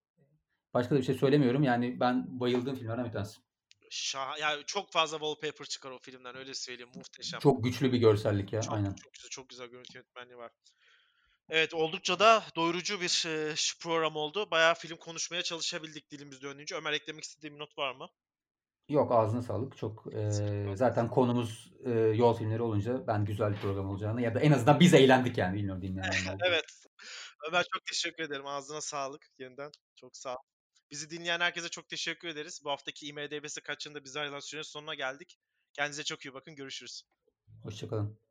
Başka da bir şey söylemiyorum. Yani ben bayıldığım filmlerden bir tanesi. Şah yani çok fazla wallpaper çıkar o filmden öyle söyleyeyim. Muhteşem. Çok güçlü bir görsellik ya. Çok, Aynen. çok güzel, çok güzel görüntü yönetmenliği var. Evet, oldukça da doyurucu bir program oldu. Bayağı film konuşmaya çalışabildik dilimiz döndüğünce. Ömer eklemek istediğim bir not var mı? Yok ağzına sağlık. Çok e, zaten konumuz e, yol filmleri olunca ben güzel bir program olacağını ya da en azından biz eğlendik yani bilmiyorum dinleyenler. Evet. Ömer çok teşekkür ederim. Ağzına sağlık yeniden. Çok sağ ol. Bizi dinleyen herkese çok teşekkür ederiz. Bu haftaki IMDB'si kaçında bizi ayrılan sürenin sonuna geldik. Kendinize çok iyi bakın. Görüşürüz. Hoşçakalın.